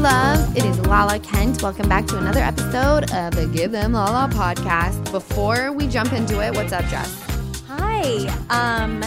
Loves. It is Lala Kent. Welcome back to another episode of the Give Them Lala podcast. Before we jump into it, what's up, Jess? Hi. Um,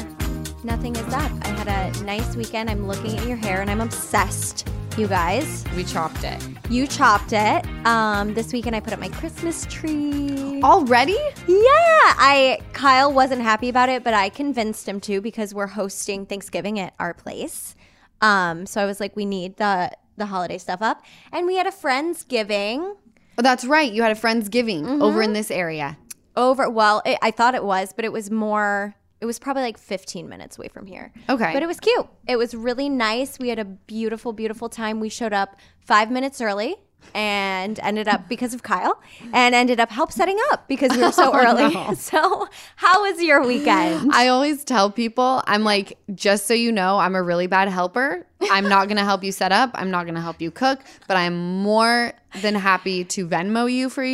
nothing is up. I had a nice weekend. I'm looking at your hair and I'm obsessed. You guys, We chopped it. you chopped it. Um, this weekend I put up my Christmas tree. Already? Yeah, I Kyle wasn't happy about it, but I convinced him to because we're hosting Thanksgiving at our place. Um, so I was like, we need the the holiday stuff up, and we had a friendsgiving Oh, that's right. You had a Friendsgiving Mm-hmm. over in this area. over. Well, it, I thought it was, but it was more. It was probably like 15 minutes away from here. Okay. But it was cute. It was really nice. We had a beautiful, beautiful time. We showed up five minutes early and ended up because of Kyle and ended up help setting up because we were so Oh, early. So, how was your weekend? I always tell people, I'm like, just so you know, I'm a really bad helper. I'm not going to help you set up. I'm not going to help you cook, but I'm more than happy to Venmo you for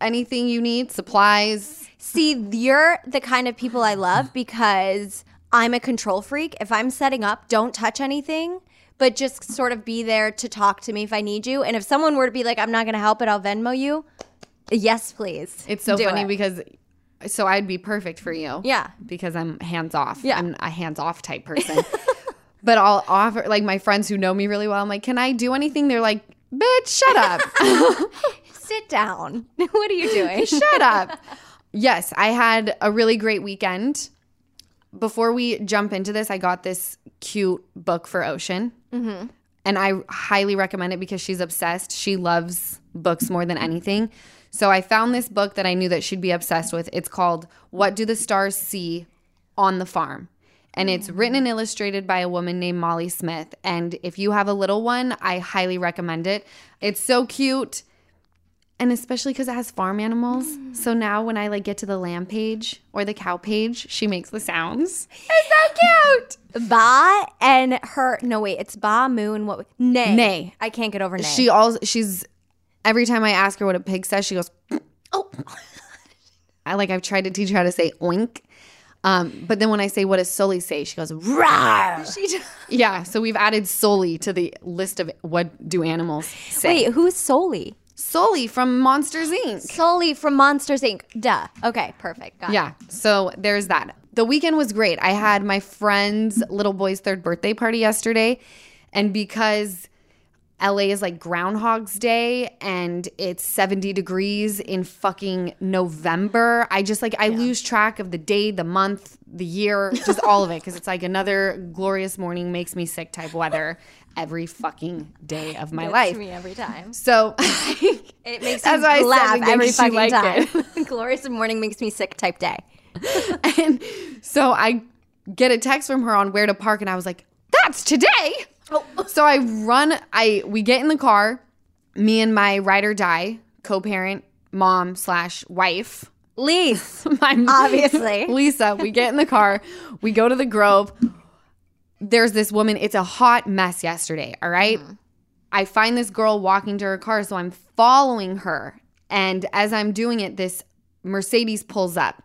anything you need, supplies. See, you're the kind of people I love because I'm a control freak. If I'm setting up, don't touch anything, but just sort of be there to talk to me if I need you. And if someone were to be like, I'm not going to help it, I'll Venmo you. Yes, please. It's so Do funny it. because so I'd be perfect for you. Yeah. Because I'm hands off. Yeah. I'm a hands off type person. but I'll offer like my friends who know me really well, I'm like, can I do anything? They're like, bitch, shut up. sit down. what are you doing? shut up. Yes, I had a really great weekend. Before we jump into this, I got this cute book for Ocean. Mm-hmm. And I highly recommend it because she's obsessed. She loves books more than anything. So I found this book that I knew that she'd be obsessed with. It's called What Do the Stars See on the Farm? And it's written and illustrated by a woman named Molly Smith. And if you have a little one, I highly recommend it. It's so cute and especially because it has farm animals. So now when I like get to the lamb page or the cow page, she makes the sounds. It's so cute. Ba and her. No, wait, it's Ba Moon. What? Nay. Nay. I can't get over Nay. She also she's every time I ask her what a pig says, she goes, oh, I like I've tried to teach her how to say oink. Um, but then when I say what does Sully say, she goes, Rawr. she just, Yeah, so we've added Sully to the list of what do animals say. wait, who's Sully? Sully from Monsters Inc. Sully from Monsters Inc. Duh. Okay, perfect. Got it. Yeah. So there's that. The weekend was great. I had my friend's little boy's third birthday party yesterday. And because LA is like Groundhog's Day and it's 70 degrees in fucking November, I just like, I lose track of the day, the month, the year, just all of it. Cause it's like another glorious morning makes me sick type weather every fucking day of my life. me every time. So It makes me why I said laugh every fucking like time. Glorious morning makes me sick type day. And so I get a text from her on where to park, and I was like, "That's today." Oh. So I run. I we get in the car. Me and my ride or die co-parent, mom slash wife, Lise. my Obviously. Lisa. We get in the car. We go to the Grove. There's this woman. It's a hot mess yesterday. All right? Mm-hmm. I find this girl walking to her car, so I'm following her. And as I'm doing it, this Mercedes pulls up.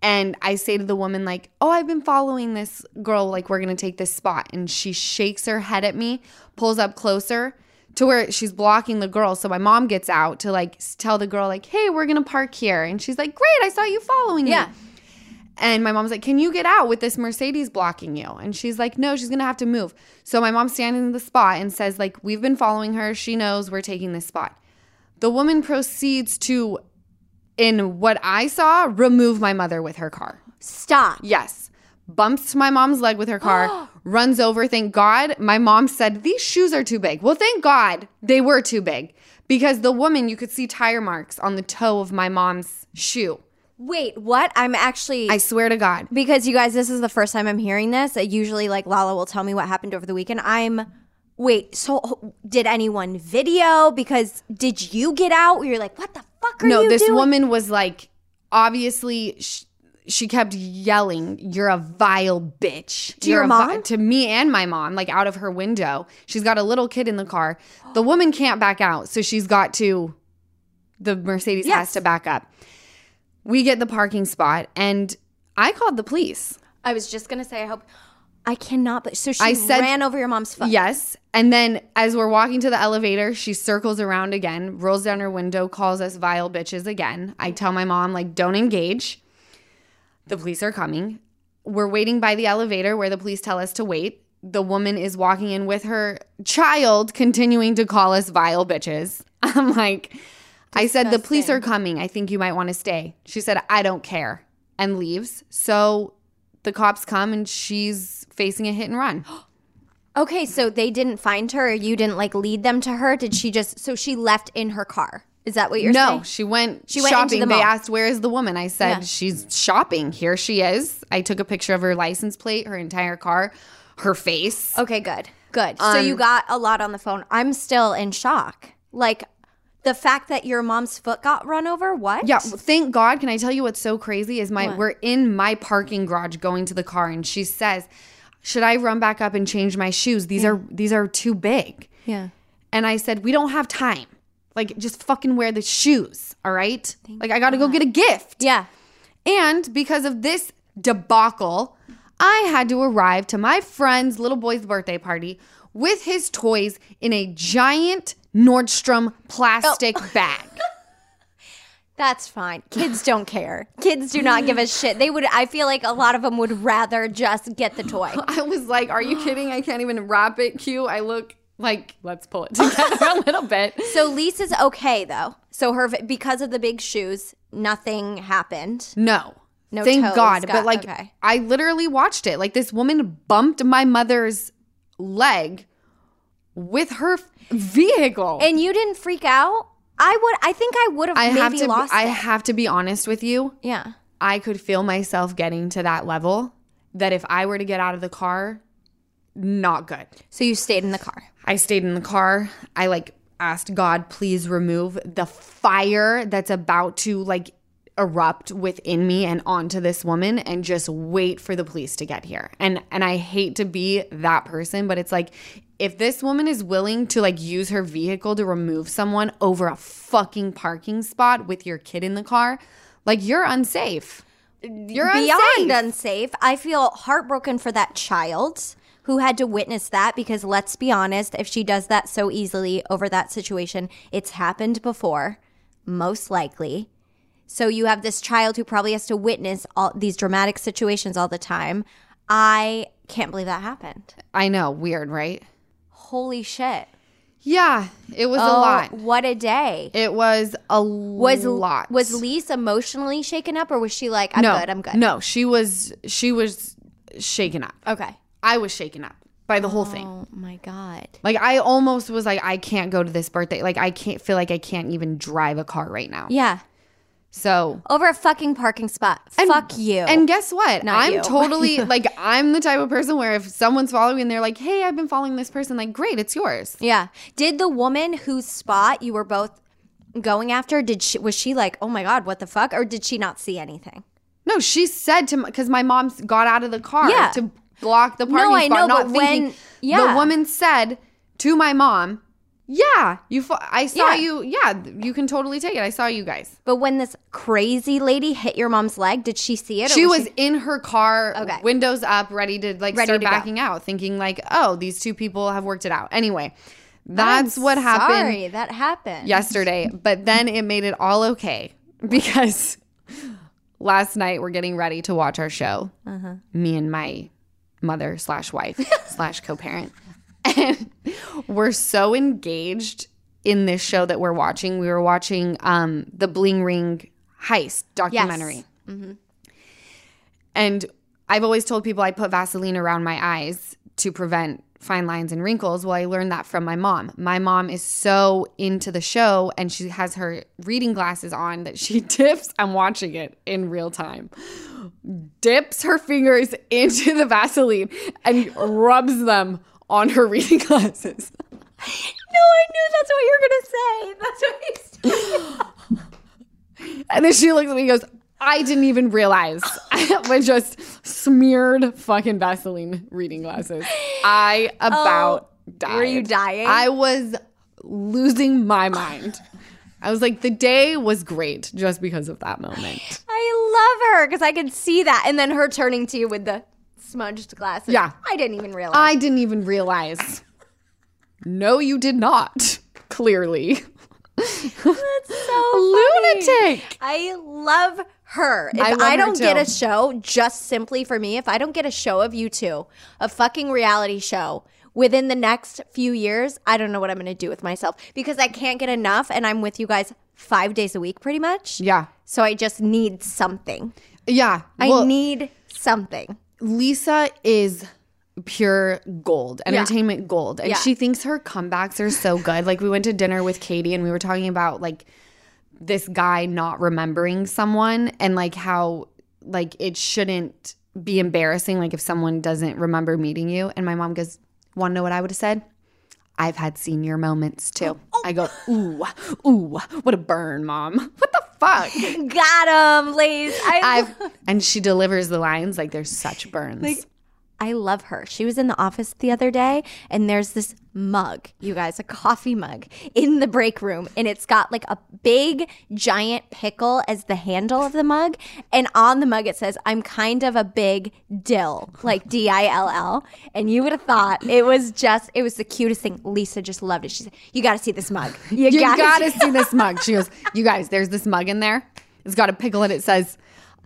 And I say to the woman, like, oh, I've been following this girl, like, we're gonna take this spot. And she shakes her head at me, pulls up closer to where she's blocking the girl. So my mom gets out to like tell the girl, like, hey, we're gonna park here. And she's like, great, I saw you following me. And my mom's like, Can you get out with this Mercedes blocking you? And she's like, No, she's gonna have to move. So my mom's standing in the spot and says, like, we've been following her. She knows we're taking this spot. The woman proceeds to, in what I saw, remove my mother with her car. Stop. Yes. Bumps my mom's leg with her car, runs over. Thank God. My mom said, These shoes are too big. Well, thank God they were too big because the woman, you could see tire marks on the toe of my mom's shoe. Wait, what? I'm actually I swear to God. because you guys, this is the first time I'm hearing this. Uh, Usually, like Lala will tell me what happened over the weekend. I'm wait. So, did anyone video? Because did you get out? You're like, what the fuck are No, you this doing? woman was like, obviously, sh- she kept yelling, "You're a vile bitch." To You're your a vi-" mom? to me and my mom, like out of her window. She's got a little kid in the car. The woman can't back out, so she's got to. The Mercedes has to back up. We get the parking spot, and I called the police. I was just gonna say, I hope I cannot. But so she I said- ran over your mom's foot. Yes. And then as we're walking to the elevator, she circles around again, rolls down her window, calls us vile bitches again. I tell my mom, like, don't engage. The police are coming. We're waiting by the elevator where the police tell us to wait. The woman is walking in with her child, continuing to call us vile bitches. I'm like, I said, the police are coming. I think you might want to stay. She said, I don't care, and leaves. So the cops come and she's facing a hit and run. Okay, so they didn't find her. Or you didn't like lead them to her. Did she just? So she left in her car. Is that what you're no, saying? No, she went She went into shopping. the they asked, "Where is the woman?" I said, Yeah. "She's shopping. Here she is." I took a picture of her license plate, her entire car, her face. Okay, good. Good. so you um, got a lot on the phone. I'm still in shock. Like the fact that your mom's foot got run over. What? Yeah, thank God. Can I tell you what's so crazy is my we're in my parking garage going to the car, and she says, "Should I run back up and change my shoes? These are these are too big." Yeah. And I said, "We don't have time. Like, just fucking wear the shoes, all right? like, I got to go get a gift." Yeah. And because of this debacle, I had to arrive to my friend's little boy's birthday party with his toys in a giant Nordstrom plastic oh. bag. That's fine. Kids don't care. Kids do not give a shit. They would. I feel like a lot of them would rather just get the toy. I was like, Are you kidding? I can't even wrap it cute. I look like, let's pull it together a little bit. So Lisa's okay though. So her because of the big shoes, nothing happened. No. No Thank God. got- but like, okay. I literally watched it. Like, this woman bumped my mother's leg with her vehicle. And you didn't freak out. I would. I think I would have I maybe have to. lost. I it. have to be honest with you. yeah. I could feel myself getting to that level. That if I were to get out of the car, not good. So you stayed in the car. I stayed in the car. I like asked God, please remove the fire that's about to like erupt within me and onto this woman and just wait for the police to get here. And and I hate to be that person, but it's like if this woman is willing to like use her vehicle to remove someone over a fucking parking spot with your kid in the car, like you're unsafe. You're Beyond unsafe. unsafe. I feel heartbroken for that child who had to witness that because let's be honest, if she does that so easily over that situation, it's happened before, most likely. So you have this child who probably has to witness all these dramatic situations all the time. I can't believe that happened. I know, weird, right? Holy shit. Yeah, it was a Oh, lot. What a day. It was a Was lot. was Lise emotionally shaken up or was she like, I'm no, good, I'm good? No, she was she was shaken up. Okay. I was shaken up by the whole thing. Oh my God. Like I almost was like I can't go to this birthday. Like I can't feel like I can't even drive a car right now. Yeah. So Over a fucking parking spot. Fuck you. And guess what? Not I'm you. totally like I'm the type of person where if someone's following and they're like, "Hey, I've been following this person." Like, "Great, it's yours." yeah. Did the woman whose spot you were both going after, did she was she like, oh my God, what the fuck? Or did she not see anything? No, she said to because my mom got out of the car Yeah. to block the parking No, I know, not but thinking, when- yeah. the woman said to my mom, "Yeah, you. Fo- I saw Yeah. you. Yeah, you can totally take it. I saw you guys." But when this crazy lady hit your mom's leg, did she see it? or She was in her car, Okay. windows up, ready to like Ready start to go. backing out, thinking like, "Oh, these two people have worked it out." Anyway, I'm that's what happened Sorry, that happened. yesterday. But then it made it all okay because last night we're getting ready to watch our show. Uh-huh. Me and my mother slash wife slash co-parent, and we're so engaged in this show that we're watching. We were watching um, the Bling Ring heist documentary. Mm-hmm. And I've always told people I put Vaseline around my eyes to prevent fine lines and wrinkles. Well, I learned that from my mom. My mom is so into the show and she has her reading glasses on that she dips. I'm watching it in real time. Dips her fingers into the Vaseline and rubs them on her reading glasses. No, I knew that's what you were gonna say. That's what you said. And then she looks at me and goes, I didn't even realize I was just smeared fucking Vaseline reading glasses. I oh, about died. Oh, were you dying? I was losing my mind. I was like, the day was great just because of that moment. I love her because I could see that, and then her turning to you with the smudged glasses. Yeah. I didn't even realize. I didn't even realize. No, you did not. Clearly. That's so funny. Lunatic. I love her. If I I, love her don't get a show, just simply for me, if I don't get a show of you two, a fucking reality show within the next few years, I don't know what I'm going to do with myself because I can't get enough and I'm with you guys five days a week pretty much. Yeah. So I just need something. Yeah. I Well, need something. Lisa is pure gold, entertainment gold. And Yeah. she thinks her comebacks are so good. Like we went to dinner with Katie and we were talking about like this guy not remembering someone and like how like it shouldn't be embarrassing like if someone doesn't remember meeting you. And my mom goes, "Want to know what I would have said?" I've had senior moments too. Oh. I go, "Ooh, ooh, what a burn, mom. What the fuck?" Got him, Lace. I, I've and she delivers the lines like they're such burns. I love her. She was in the office the other day, and there's this mug, you guys, a coffee mug in the break room, and it's got like a big giant pickle as the handle of the mug, and on the mug it says, "I'm kind of a big dill," like D I L L, and you would have thought it was just, it was the cutest thing. Lisa just loved it. She said, "You got to see this mug. You, You gotta, gotta, see- see this mug. She goes, You guys, there's this mug in there. It's got a pickle and it says,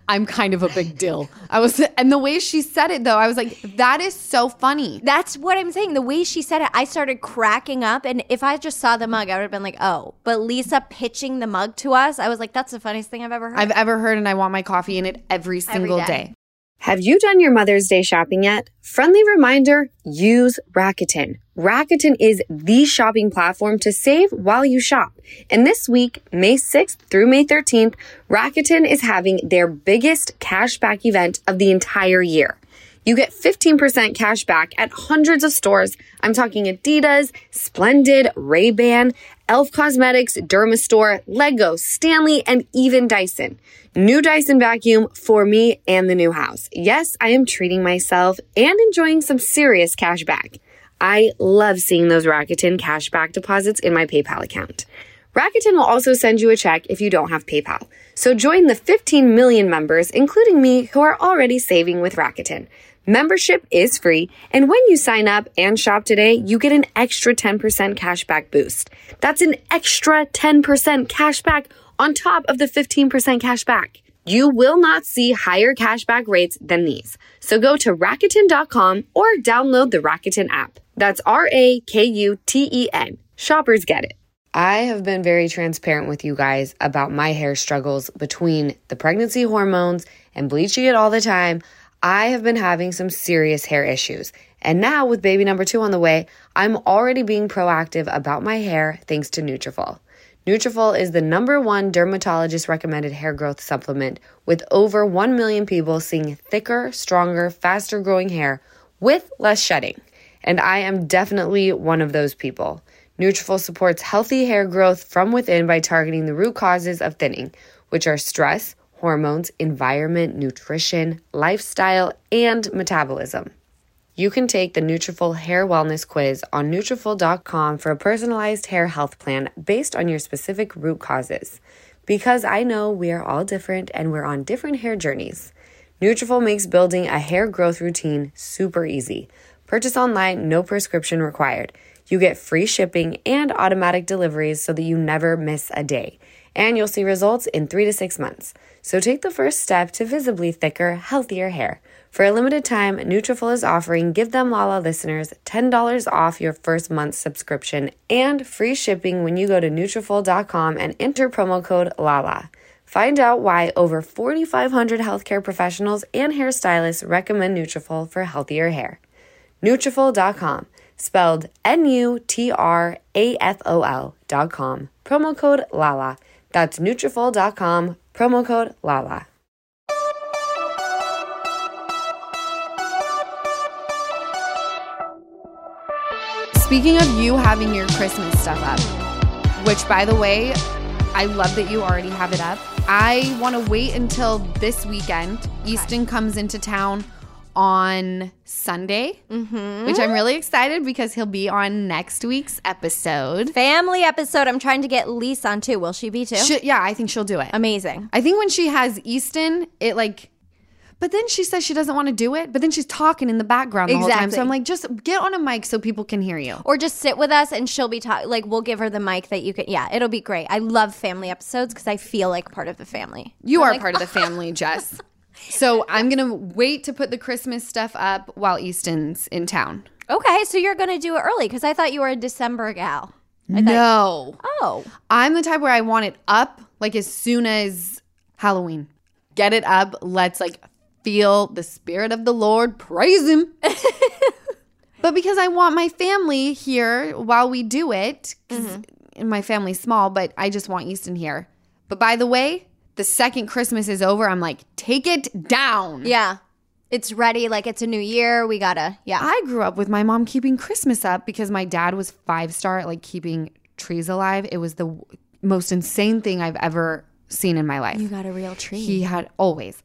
I'm kind of a big deal. I was, and the way she said it though, I was like, That is so funny. That's what I'm saying. The way she said it, I started cracking up. And if I just saw the mug, I would have been like, oh. But Lisa pitching the mug to us, I was like, that's the funniest thing I've ever heard. I've ever heard, and I want my coffee in it every single day. day. Have you done your Mother's Day shopping yet? Friendly reminder, use Rakuten. Rakuten is the shopping platform to save while you shop. And this week, May 6th through May 13th, Rakuten is having their biggest cashback event of the entire year. You get 15% cash back at hundreds of stores. I'm talking Adidas, Splendid, Ray-Ban, Elf Cosmetics, Dermstore, Lego, Stanley, and even Dyson. New Dyson vacuum for me and the new house. Yes, I am treating myself and enjoying some serious cash back. I love seeing those Rakuten cashback deposits in my PayPal account. Rakuten will also send you a check if you don't have PayPal. So join the 15 million members, including me, who are already saving with Rakuten. Membership is free, and when you sign up and shop today, you get an extra 10% cashback boost. That's an extra 10% cashback on top of the 15% cashback. You will not see higher cashback rates than these. So go to Rakuten.com or download the Rakuten app. That's R A K U T E N. Shoppers get it. I have been very transparent with you guys about my hair struggles between the pregnancy hormones and bleaching it all the time. I have been having some serious hair issues. And now with baby number 2 on the way, I'm already being proactive about my hair thanks to Nutrafol. Nutrafol is the number one dermatologist recommended hair growth supplement with over 1 million people seeing thicker, stronger, faster growing hair with less shedding. And I am definitely one of those people. Nutrafol supports healthy hair growth from within by targeting the root causes of thinning, which are stress, hormones, environment, nutrition, lifestyle, and metabolism. You can take the Nutrafol Hair Wellness Quiz on Nutrafol.com for a personalized hair health plan based on your specific root causes. Because I know we are all different and we're on different hair journeys. Nutrafol makes building a hair growth routine super easy. Purchase online, no prescription required. You get free shipping and automatic deliveries so that you never miss a day. And you'll see results in three to six months. So take the first step to visibly thicker, healthier hair. For a limited time, Nutrafol is offering Give Them Lala listeners $10 off your first month's subscription and free shipping when you go to Nutrafol.com and enter promo code LALA. Find out why over 4,500 healthcare professionals and hairstylists recommend Nutrafol for healthier hair. Nutrafol.com. spelled N-U-T-R-A-F-O-L dot com. Promo code LALA. That's Nutrafol.com, promo code LALA. Speaking of you having your Christmas stuff up, which by the way, I love that you already have it up. I want to wait until this weekend. Easton comes into town on Sunday, mm-hmm. which I'm really excited because he'll be on next week's episode. Family episode. I'm trying to get Lise on too. Will she be too? She- yeah, I think she'll do it. Amazing. I think when she has Easton, it like, but then she says she doesn't want to do it, but then she's talking in the background the whole time. So I'm like, just get on a mic so people can hear you. Or just sit with us and she'll be talking. Like we'll give her the mic that you can. Yeah, it'll be great. I love family episodes because I feel like part of the family. You I'm are like, part of the family, Jess. So I'm gonna wait to put the Christmas stuff up while Easton's in town. Okay, so you're gonna do it early because I thought you were a December gal. No, Oh, I'm the type where I want it up like as soon as Halloween. Get it up. Let's like feel the spirit of the Lord. Praise Him. but because I want my family here while we do it, 'cause mm-hmm. my family's small, but I just want Easton here. But by the way, the second Christmas is over, I'm like, take it down. yeah. It's ready. Like it's a new year. We gotta. Yeah. I grew up with my mom keeping Christmas up because my dad was five star at like keeping trees alive. It was the w- most insane thing I've ever seen in my life. you got a real tree. He had always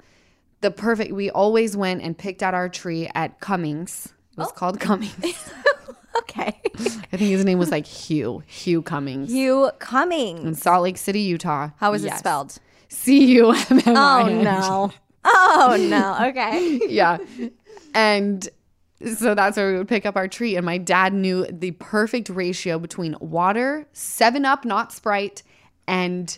the perfect. We always went and picked out our tree at Cummings. It was oh. called Cummings. okay. I think his name was like Hugh. Hugh Cummings Hugh Cummings. in Salt Lake City, Utah. How was it Yes. spelled? C U M M I Oh no. Oh no. Okay. yeah. And so that's where we would pick up our tree. And my dad knew the perfect ratio between water, 7 Up, not Sprite, and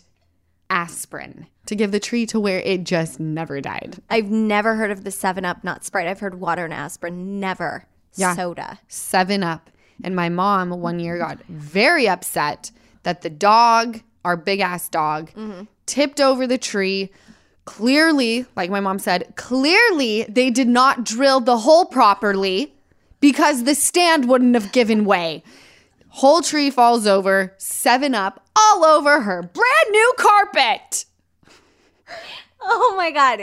aspirin to give the tree to where it just never died. I've never heard of the Seven Up, not Sprite. I've heard water and aspirin. Never Yeah. soda. 7 Up. And my mom one year got very upset that the dog, our big ass dog, mm-hmm. tipped over the tree. Clearly, like my mom said, clearly they did not drill the hole properly because the stand wouldn't have given way. Whole tree falls over, 7 Up all over her brand new carpet. Oh my god.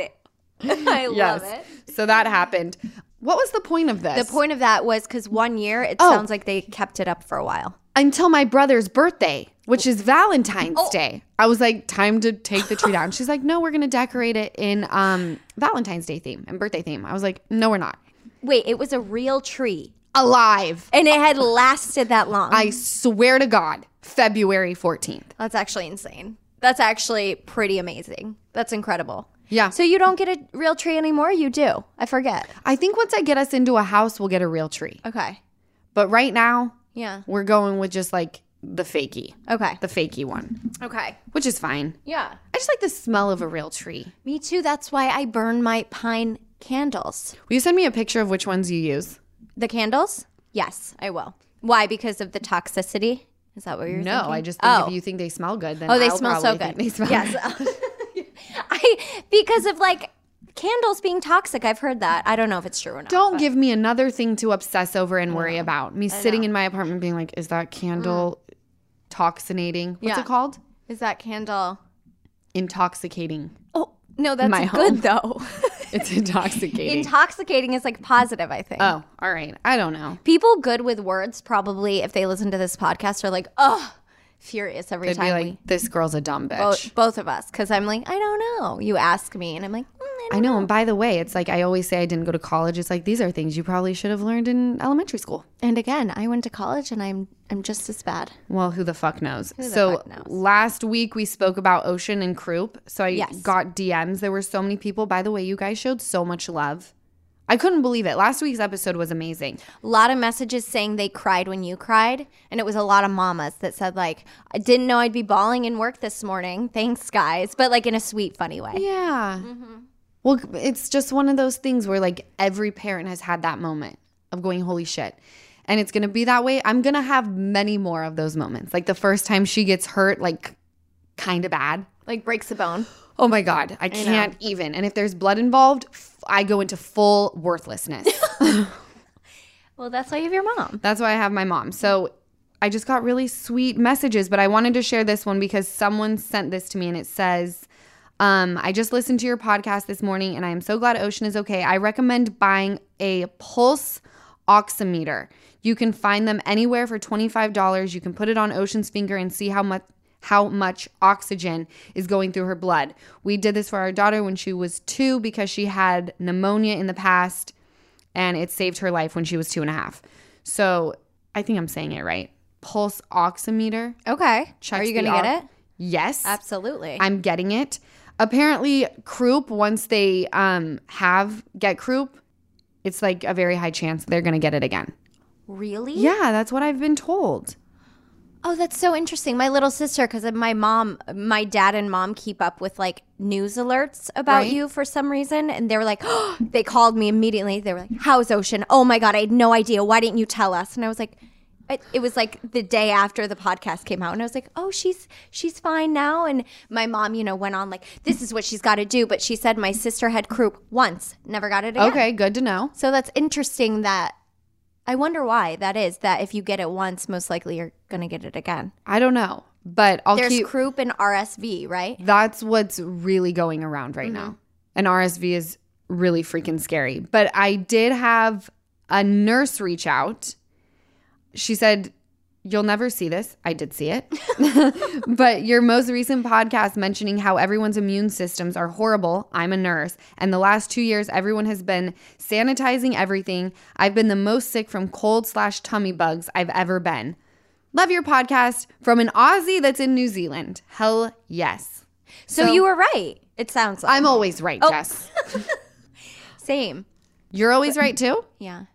I love it. So that happened. What was the point of this? The point of that was because one year it Oh. sounds like they kept it up for a while. until my brother's birthday, which is Valentine's Oh. Day. I was like, time to take the tree down. She's like, no, we're gonna decorate it in um Valentine's Day theme and birthday theme. I was like, no, we're not. Wait, it was a real tree. Alive. And it had lasted that long. I swear to God, February 14th. That's actually insane. That's actually pretty amazing. That's incredible. Yeah. So you don't get a real tree anymore? You do. I forget. I think once I get us into a house, we'll get a real tree. Okay. But right now, Yeah. we're going with just like the fakey, Okay. the fakey one, Okay. which is fine. Yeah. I just like the smell of a real tree. Me too. That's why I burn my pine candles. Will you send me a picture of which ones you use? The candles? Yes, I will. Why? Because of the toxicity? Is that what you're No, thinking? I just think oh. if you think they smell good, then Oh, they I'll smell so good. They smell yes. I because of like candles being toxic. I've heard that. I don't know if it's true or not. Don't but- give me another thing to obsess over and worry about. Me sitting in my apartment being like, is that candle mm. toxinating? What's Yeah. it called? Is that candle? Intoxicating. No, that's My good home. though. It's intoxicating. Intoxicating is like positive. I think. oh, all right. I don't know. People good with words probably, if they listen to this podcast, are like, oh, furious every They'd time be like, we. this girl's a dumb bitch. Both, both of us, because I'm like, I don't know. You ask me, and I'm like, I I know. And by the way, it's like I always say I didn't go to college. It's like these are things you probably should have learned in elementary school. And again, I went to college, and I'm I'm just as bad. Well, who the fuck knows? so fuck knows? last week we spoke about Ocean and Croup. So I Yes. got DMs. There were so many people. By the way, you guys showed so much love. I couldn't believe it. Last week's episode was amazing. A lot of messages saying they cried when you cried, and it was a lot of mamas that said like, I didn't know I'd be bawling in work this morning. Thanks, guys, but like in a sweet, funny way. Yeah. Mm-hmm. Well, it's just one of those things where like every parent has had that moment of going, holy shit. And it's going to be that way. I'm going to have many more of those moments. Like the first time she gets hurt, like kind of bad. Like breaks a bone. Oh my God, I can't even. And if there's blood involved, f- I go into full worthlessness. Well, that's why you have your mom. That's why I have my mom. So I just got really sweet messages, but I wanted to share this one because someone sent this to me and it says, um, I just listened to your podcast this morning and I am so glad Ocean is okay. I recommend buying a pulse oximeter. You can find them anywhere for $25. You can put it on Ocean's finger and see how much how much oxygen is going through her blood. We did this for our daughter when she was two because she had pneumonia in the past and it saved her life when she was two and a half. So I think I'm saying it right. Pulse oximeter. Okay. Are you going to get it? Yes. Absolutely. I'm getting it. Apparently, croup, once they um, have get croup, it's like a very high chance they're going to get it again. really? Yeah, that's what I've been told. Oh, that's so interesting. My little sister, because my mom, my dad and mom keep up with like news alerts about Right. you for some reason. And they were like, they called me immediately. They were like, How's Ocean? Oh my God, I had no idea. Why didn't you tell us? And I was like, it, it was like the day after the podcast came out and i was like oh she's she's fine now and my mom you know went on like this is what she's got to do but she said my sister had croup once never got it again Okay, good to know. so that's interesting that i wonder why that is that if you get it once most likely you're gonna get it again I don't know, but I'll there's keep. croup and RSV, right? That's what's really going around right now. Mm-hmm. And RSV is really freaking scary. But I did have a nurse reach out. She said, You'll never see this. I did see it. but your most recent podcast mentioning how everyone's immune systems are horrible. I'm a nurse. And the last two years, everyone has been sanitizing everything. I've been the most sick from cold slash tummy bugs I've ever been. Love your podcast from an Aussie that's in New Zealand. Hell yes. So, you were right. It sounds like I'm always right, oh. Jess. same. You're always right too. Yeah.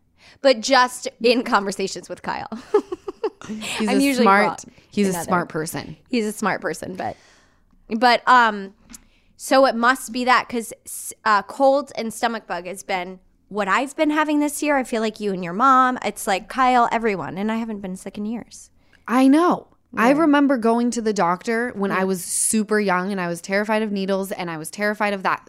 But just in conversations with Kyle. He's I'm a usually smart. He's a smart person. He's a smart person, but but um so it must be that cuz uh cold and stomach bug has been what I've been having this year. I feel like you and your mom, it's like Kyle, everyone, and I haven't been sick in years. I know. I remember going to the doctor when I was super young and I was terrified of needles and I was terrified of that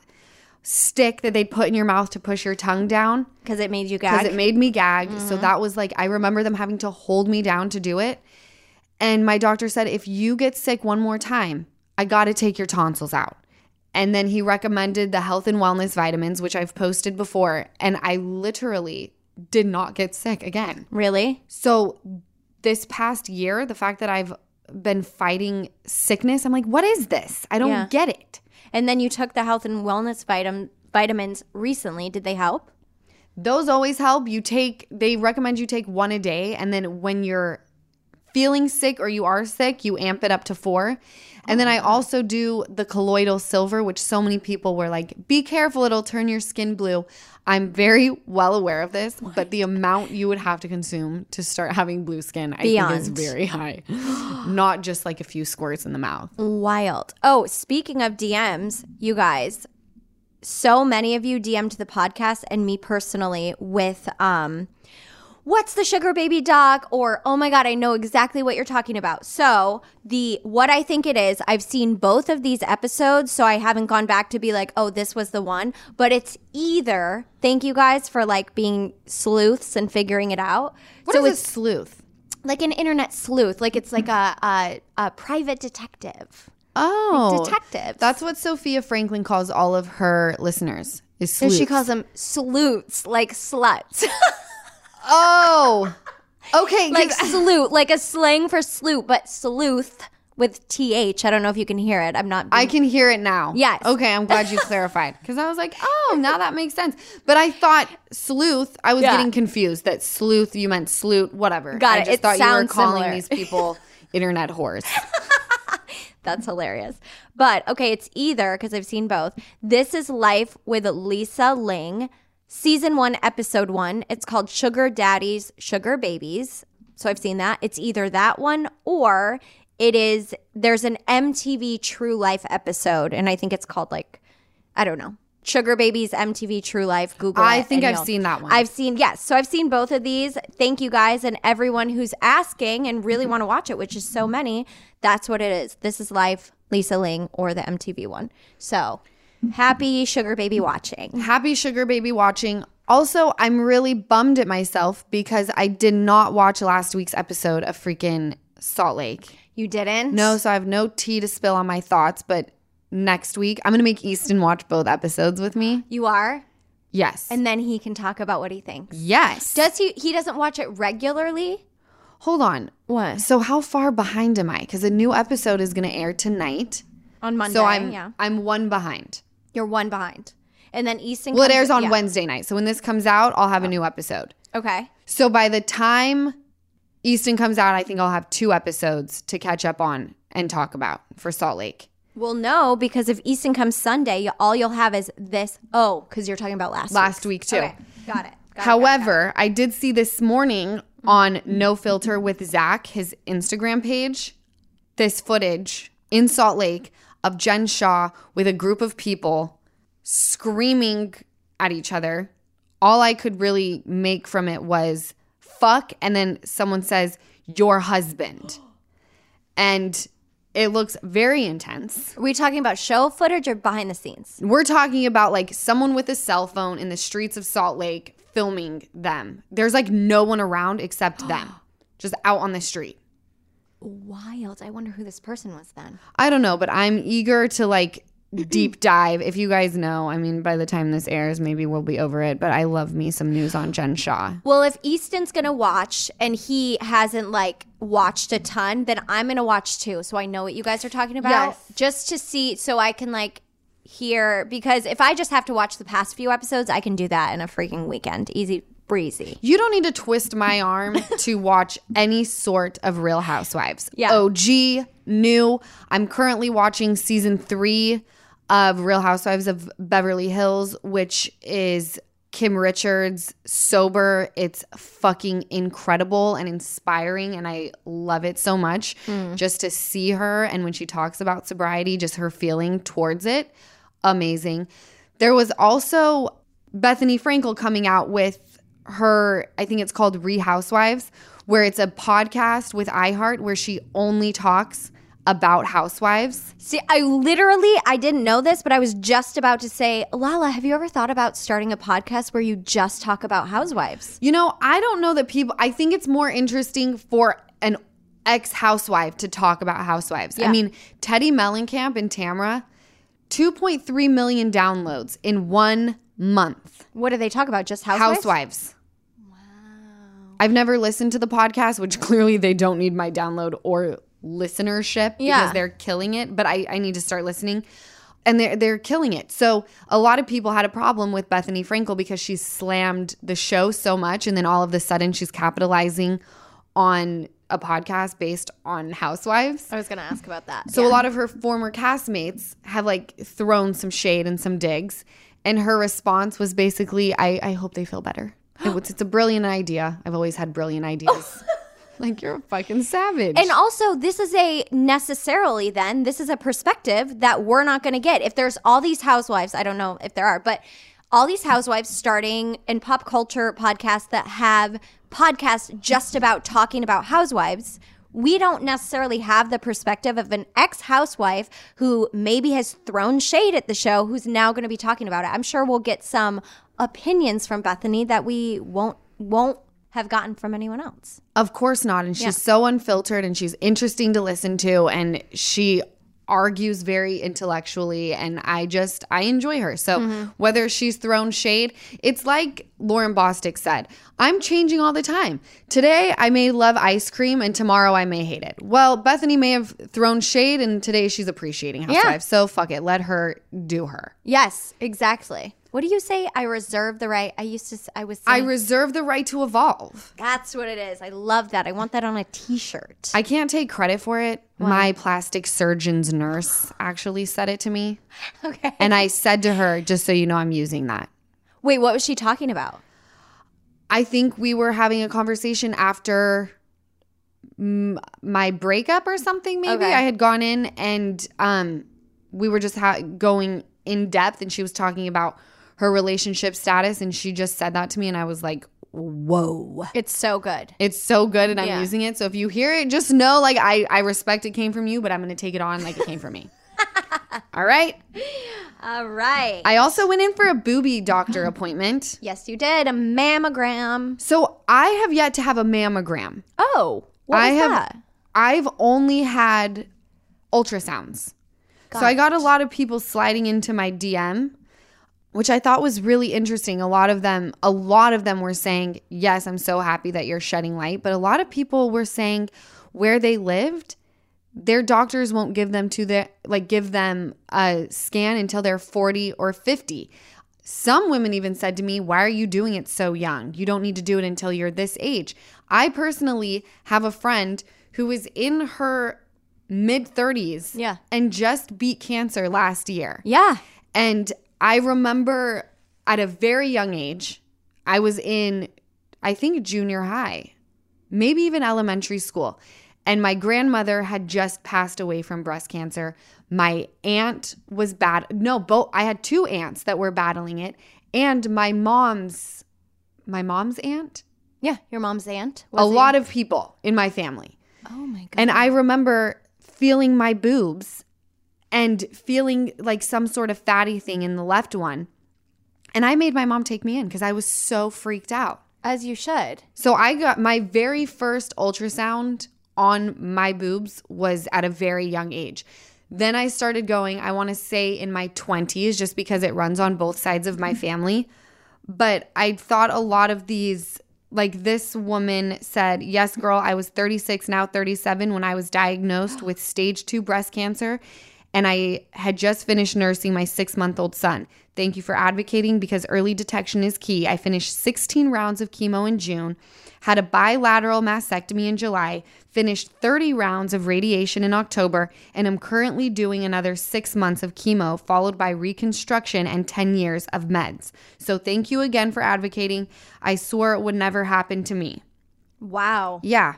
stick that they'd put in your mouth to push your tongue down Cuz it made you gag. because it made me gag. So mm-hmm. that was like, I remember them having to hold me down to do it. And my doctor said, if you get sick one more time, I got to take your tonsils out. And then he recommended the health and wellness vitamins, which I've posted before. And I literally did not get sick again. really? So this past year, the fact that I've been fighting sickness, I'm like, what is this? I don't Yeah. get it. And then you took the health and wellness vitam- vitamins recently. Did they help? Those always help. You take, they recommend you take one a day. And then when you're feeling sick or you are sick, you amp it up to four. And then I oh. also do the colloidal silver, which so many people were like, be careful, it'll turn your skin blue. I'm very well aware of this, but the amount you would have to consume to start having blue skin, I think is very high. Not just like a few squirts in the mouth. Wild. Oh, speaking of DMs, you guys, so many of you DM'd the podcast and me personally with um what's the sugar baby doc or oh my god i know exactly what you're talking about so the what i think it is i've seen both of these episodes so i haven't gone back to be like oh this was the one but it's either thank you guys for like being sleuths and figuring it out What so is it's a sleuth? like an internet sleuth like it's like a a, a private detective Oh, detective. That's what Sofia Franklyn calls all of her listeners. Is sleuths. she calls them sleuths, like sluts. Oh, okay. like salute, like a slang for sleuth, but sleuth with th. I don't know if you can hear it. I'm not. I can hear it now. Yes. Okay, I'm glad you clarified because I was like, oh, now that makes sense. But I thought sleuth. I was Yeah. getting confused that sleuth you meant sloot, whatever. Got I it. just It thought you were calling similar. these people internet whores. That's hilarious. But okay, it's either because I've seen both. This is Life with Lisa Ling, season one, episode one. It's called Sugar Daddies, Sugar Babies. So I've seen that. It's either that one or it is, there's an MTV True Life episode, and I think it's called like, I don't know. Sugar Babies MTV True Life. Google. I think I've seen that one. I've seen yes. So I've seen both of these. Thank you guys and everyone who's asking and really mm-hmm. want to watch it, which is so many. That's what it is. This is life, Lisa Ling or the MTV one. So happy sugar baby watching. Happy sugar baby watching. Also, I'm really bummed at myself because I did not watch last week's episode of freaking Salt Lake. You didn't? No, so I have no tea to spill on my thoughts, but next week I'm going to make Easton watch both episodes with me. You are? Yes. And then he can talk about what he thinks. yes. Does he he doesn't watch it regularly? Hold on. What? So how far behind am I? Cuz a new episode is going to air tonight. On Monday. So I'm yeah. I'm one behind. You're one behind. And then Easton Well, it airs on yeah. Wednesday night. So when this comes out, I'll have a oh. new episode. Okay. So by the time Easton comes out, I think I'll have two episodes to catch up on and talk about for Salt Lake. Well, no, because if Easton comes Sunday, all you'll have is this. Oh, because you're talking about last week. Last week's. week too. Okay. Got it. Got it, However, I did see this morning on No Filter with Zach, his Instagram page, this footage in Salt Lake of Jen Shah with a group of people screaming at each other. All I could really make from it was fuck, and then someone says, your husband. And it looks very intense. Are we talking about show footage or behind the scenes? We're talking about like someone with a cell phone in the streets of Salt Lake filming them. There's like no one around except them, just out on the street. Wild. I wonder who this person was then. I don't know, but I'm eager to like deep dive. If you guys know, I mean, by the time this airs, maybe we'll be over it, but I love me some news on Jen Shah. Well, if Easton's gonna watch and he hasn't like watched a ton, then I'm gonna watch too. So I know what you guys are talking about. Yes. Just to see so I can like hear because if I just have to watch the past few episodes, I can do that in a freaking weekend. Easy breezy. You don't need to twist my arm to watch any sort of Real Housewives. Yeah. OG, new. I'm currently watching season three of Real Housewives of Beverly Hills, which is Kim Richards sober. It's fucking incredible and inspiring, and I love it so much hmm. just to see her. And when she talks about sobriety, just her feeling towards it, amazing. There was also Bethenny Frankel coming out with her, I think it's called Re Housewives, where it's a podcast with iHeart where she only talks about housewives. See, I literally I didn't know this, but I was just about to say, Lala, have you ever thought about starting a podcast where you just talk about housewives? You know, I don't know that people, I think it's more interesting for an ex housewife to talk about housewives. I mean, Teddi Mellencamp and Tamra, 2.3 million downloads in one month. What do they talk about? Just housewives? Housewives. I've never listened to the podcast, which clearly they don't need my download or listenership Yeah. because they're killing it. But I, I need to start listening. And they're they're killing it. So a lot of people had a problem with Bethenny Frankel because she slammed the show so much, and then all of a sudden she's capitalizing on a podcast based on housewives. I was gonna ask about that. So a lot of her former castmates have like thrown some shade and some digs, and her response was basically, "I, I hope they feel better." It was, it's a brilliant idea. I've always had brilliant ideas. like you're a fucking savage. And also, this is a necessarily then, this is a perspective that we're not going to get. If there's all these housewives, I don't know if there are, but all these housewives starting in pop culture podcasts that have podcasts just about talking about housewives. We don't necessarily have the perspective of an ex housewife who maybe has thrown shade at the show who's now going to be talking about it. I'm sure we'll get some opinions from Bethenny that we won't won't have gotten from anyone else. Of course not. And she's so unfiltered and she's interesting to listen to and she argues very intellectually and I just I enjoy her. So mm-hmm. whether she's thrown shade, it's like Lauren Bostick said, I'm changing all the time. Today I may love ice cream and tomorrow I may hate it. Well, Bethenny may have thrown shade and today she's appreciating housewives. So fuck it. Let her do her. Yes, exactly. What do you say? I reserve the right. I used to. I was. I reserve the right to evolve. that's what it is. I love that. I want that on a T-shirt. I can't take credit for it. My plastic surgeon's nurse actually said it to me. okay. And I said to her, just so you know, I'm using that. Wait, what was she talking about? I think we were having a conversation after mm, my breakup or something, maybe. Okay. I had gone in and um, we were just ha- going in depth, and she was talking about her relationship status. And she just said that to me, and I was like, whoa. It's so good. It's so good, and I'm Yeah. using it. So if you hear it, just know, like, I, I respect it came from you, but I'm going to take it on like it came from me. All right. All right. I also went in for a booby doctor appointment. yes, you did a mammogram. So I have yet to have a mammogram. Oh, what I have that? I've only had ultrasounds. so I got a lot of people sliding into my DM, which I thought was really interesting. A lot of them a lot of them were saying, "Yes, I'm so happy that you're shedding light." But a lot of people were saying where they lived, their doctors won't give them to the like give them a scan until they're 40 or 50. Some women even said to me, Why are you doing it so young? You don't need to do it until you're this age. I personally have a friend who is in her mid 30s Yeah. and just beat cancer last year. Yeah. And I remember at a very young age, I was in, I think, junior high, maybe even elementary school. And my grandmother had just passed away from breast cancer. My aunt was bad. No, both. I had two aunts that were battling it, and my mom's, my mom's aunt. Yeah. Your mom's aunt. a lot of people in my family. Oh my god. And I remember feeling my boobs and feeling like some sort of fatty thing in the left one. And I made my mom take me in because I was so freaked out. As you should. So I got my very first ultrasound on my boobs was at a very young age. Then I started going, I want to say in my 20s, just because it runs on both sides of my family. But I thought a lot of these, like this woman said, Yes, girl, I was 36, now 37, when I was diagnosed with stage two breast cancer. And I had just finished nursing my six month old son. Thank you for advocating because early detection is key. I finished 16 rounds of chemo in June, had a bilateral mastectomy in July, finished 30 rounds of radiation in October, and am currently doing another six months of chemo, followed by reconstruction and 10 years of meds. So thank you again for advocating. I swore it would never happen to me. Wow. Yeah.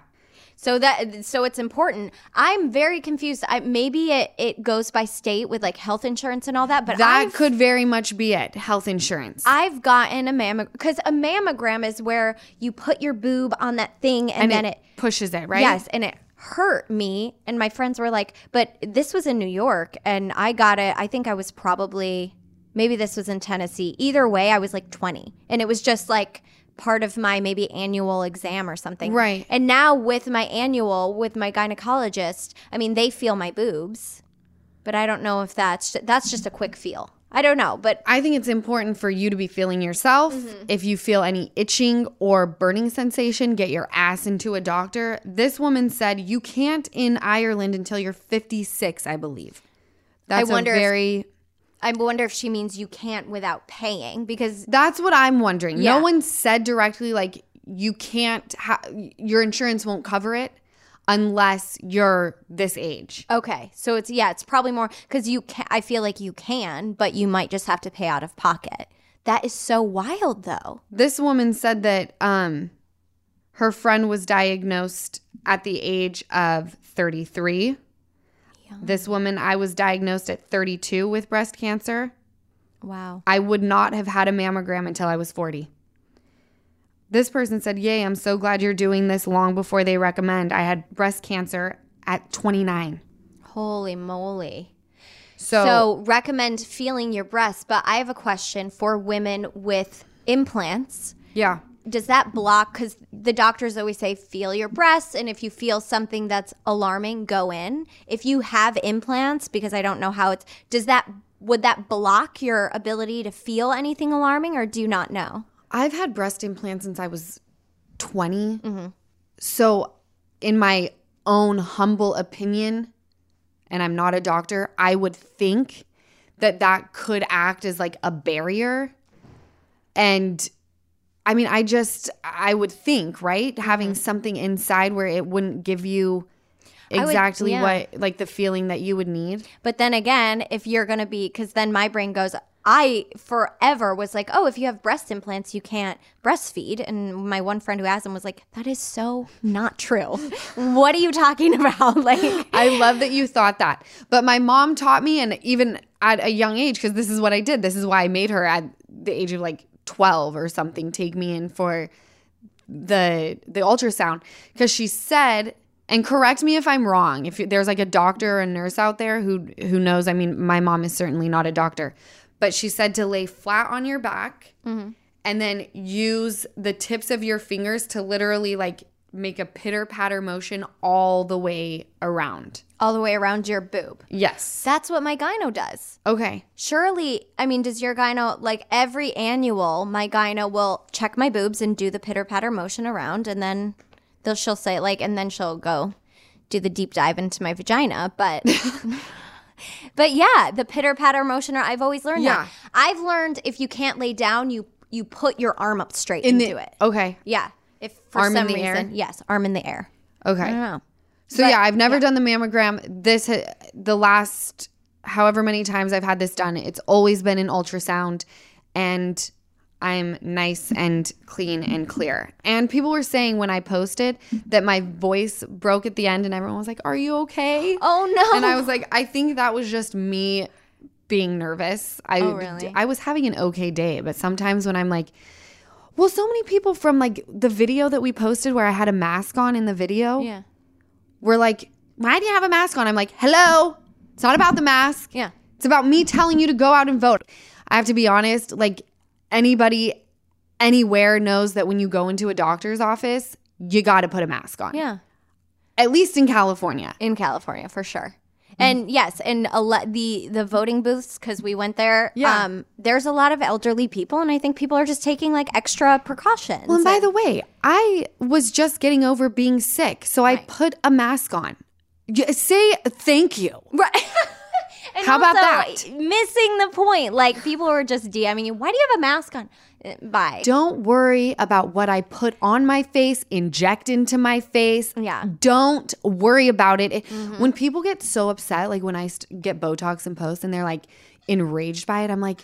So that so it's important. I'm very confused. I, maybe it, it goes by state with like health insurance and all that, but That I've, could very much be it. Health insurance. I've gotten a mammogram because a mammogram is where you put your boob on that thing and, and then it, it, pushes it, right? yes, and it hurt me. And my friends were like, "But this was in New York, and I got it. I think I was probably maybe this was in Tennessee. Either way, I was like 20, and it was just like." Part of my maybe annual exam or something. Right. And now with my annual with my gynecologist, I mean they feel my boobs, but I don't know if that's that's just a quick feel. I don't know, but I think it's important for you to be feeling yourself. Mm-hmm. If you feel any itching or burning sensation, get your ass into a doctor. This woman said you can't in Ireland until you're 56, I believe. That's I wonder a if- very I wonder if she means you can't without paying because That's what I'm wondering. Yeah. No one said directly like you can't ha- your insurance won't cover it unless you're this age. okay, so it's yeah, it's probably more because you can. I feel like you can, but you might just have to pay out of pocket. That is so wild, though. This woman said that um her friend was diagnosed at the age of 33. This woman I was diagnosed at 32 with breast cancer. Wow. I would not have had a mammogram until I was 40. This person said, "Yay, I'm so glad you're doing this long before they recommend. I had breast cancer at 29." Holy moly. So, So, recommend feeling your breasts, but I have a question for women with implants. yeah. Does that block cuz the doctors always say feel your breasts and if you feel something that's alarming, go in. If you have implants because I don't know how it's does that would that block your ability to feel anything alarming or do you not know? I've had breast implants since I was 20. Mm-hmm. So, in my own humble opinion, and I'm not a doctor, I would think that that could act as like a barrier. And I mean, I just, I would think, right? Having mm-hmm. something inside where it wouldn't give you would- exactly yeah. what, like the feeling that you would need. But then again, if you're going to be, because then my brain goes, I forever was like, oh, if you have breast implants, you can't breastfeed. And my one friend who has them was like, that is so not true. what are you talking about? Like, I love that you thought that. But my mom taught me, and even at a young age, because this is what I did. This is why I made her at the age of like 12 or something take me in for the the ultrasound because she said and correct me if I'm wrong. If there's like a doctor or a nurse out there who who knows, I mean, my mom is certainly not a doctor, but she said to lay flat on your back mm-hmm. and then use the tips of your fingers to literally like make a pitter patter motion all the way around. All the way around your boob. Yes. That's what my gyno does. Okay. Surely, I mean, does your gyno, like every annual, my gyno will check my boobs and do the pitter patter motion around, and then they'll, she'll say, like, and then she'll go do the deep dive into my vagina. But, but yeah, the pitter patter motion, I've always learned Yeah. that. I've learned if you can't lay down, you you put your arm up straight In into the, it. Okay. Yeah. If for Arm in some the air? yes, arm in the air. Okay. I don't know. So yeah, I've never done the mammogram. This the last however many times I've had this done, it's always been an ultrasound and I'm nice and clean and clear. And people were saying when I posted that my voice broke at the end and everyone was like, "Are you okay?" Oh no. And I was like, I think that was just me being nervous. I Oh, really? I was having an okay day, but sometimes when I'm like well, so many people from like the video that we posted where I had a mask on in the video yeah. were like, Why do you have a mask on? I'm like, Hello. It's not about the mask. Yeah. It's about me telling you to go out and vote. I have to be honest, like anybody anywhere knows that when you go into a doctor's office, you got to put a mask on. Yeah. At least in California. in California for sure. And yes, and a lot the the voting booths because we went there. Yeah. Um, there's a lot of elderly people, and I think people are just taking like extra precautions. Well, and by the way, I was just getting over being sick, so I put a mask on. Y- Say thank you. right. And How about that? Missing the point. Like people are just DMing you. Why do you have a mask on? Uh, Bye. Don't worry about what I put on my face, inject into my face. Yeah. Don't worry about it. It- When people get so upset, like when I get Botox and post and they're like enraged by it, I'm like,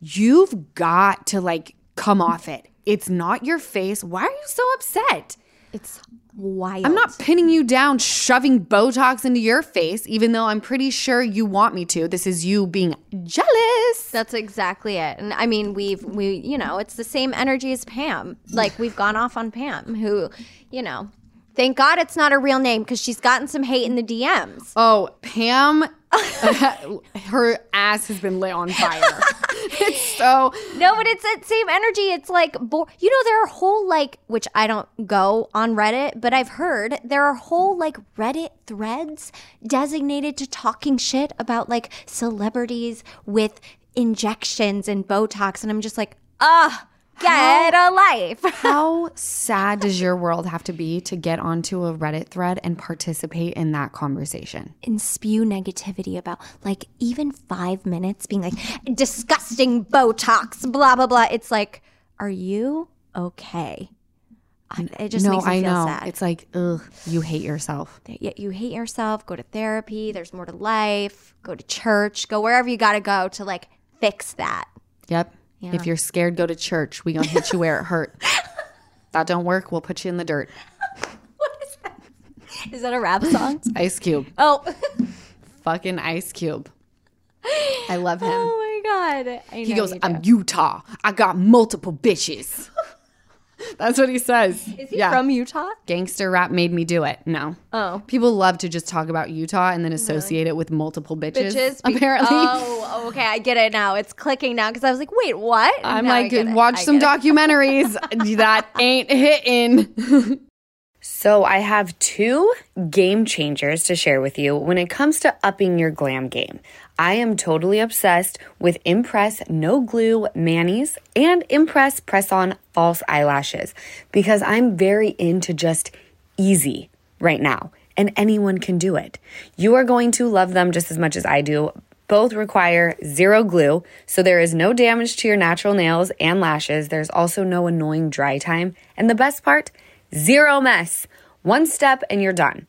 you've got to like come off it. It's not your face. Why are you so upset? It's wild. I'm not pinning you down, shoving Botox into your face, even though I'm pretty sure you want me to. This is you being jealous. That's exactly it. And I mean, we've we you know, it's the same energy as Pam. Like we've gone off on Pam, who, you know, thank God it's not a real name because she's gotten some hate in the DMs. Oh, Pam, her ass has been lit on fire. it's so. No, but it's that same energy. It's like, bo- you know, there are whole like, which I don't go on Reddit, but I've heard there are whole like Reddit threads designated to talking shit about like celebrities with injections and Botox, and I'm just like, ah, get a life. How sad does your world have to be to get onto a Reddit thread and participate in that conversation? and spew negativity about like even five minutes being like disgusting Botox, blah blah blah. It's like, are you okay? I, it just no, makes me I feel know. sad. It's like, ugh, you hate yourself. Yet you hate yourself. Go to therapy. There's more to life. Go to church. Go wherever you got to go to like fix that. Yep. If you're scared, go to church. We gonna hit you where it hurt. that don't work. We'll put you in the dirt. Is that a rap song? Ice Cube, oh, fucking Ice Cube. I love him. oh my god! He goes, I'm. Utah. I got multiple bitches. That's what he says. Is he from Utah? Gangster rap made me do it. No. Oh. People love to just talk about Utah and then associate it with multiple bitches. Bitches. be- apparently. Oh, okay. I get it now. It's clicking now because I was like, wait, what? I'm Now like, watch some documentaries. that ain't hitting. So, I have two game changers to share with you when it comes to upping your glam game. I am totally obsessed with Impress No Glue Manis and Impress Press On False Eyelashes because I'm very into just easy right now, and anyone can do it. You are going to love them just as much as I do. Both require zero glue, so there is no damage to your natural nails and lashes. There's also no annoying dry time. And the best part, zero mess. One step and you're done.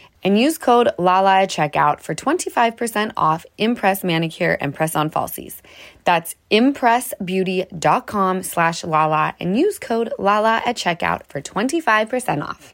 and use code LALA at checkout for 25% off Impress Manicure and Press-On Falsies. That's impressbeauty.com slash lala and use code LALA at checkout for 25% off.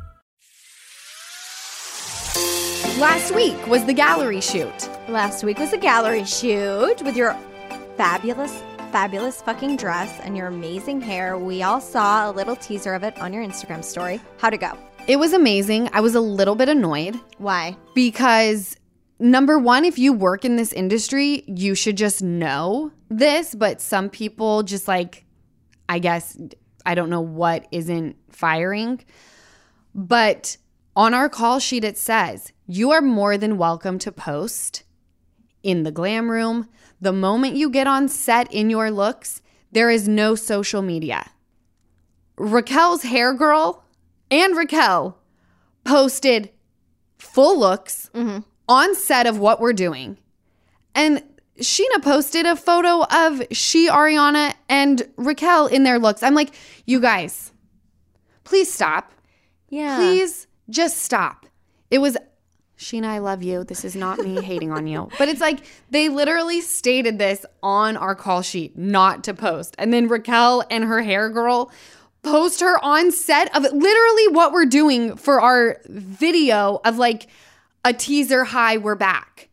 Last week was the gallery shoot. Last week was a gallery shoot with your fabulous, fabulous fucking dress and your amazing hair. We all saw a little teaser of it on your Instagram story. How'd it go? It was amazing. I was a little bit annoyed Why? because number one, if you work in this industry, you should just know this, but some people just like, I guess, I don't know what isn't firing. But on our call sheet, it says, you are more than welcome to post in the glam room. The moment you get on set in your looks, there is no social media. Raquel's hair girl and Raquel posted full looks mm-hmm. on set of what we're doing. And Scheana posted a photo of she, Ariana, and Raquel in their looks. I'm like, you guys, please stop. Yeah. Please just stop. It was Scheana, I love you. This is not me hating on you. But it's like they literally stated this on our call sheet not to post. And then Raquel and her hair girl post her on set of literally what we're doing for our video of like a teaser hi, we're back.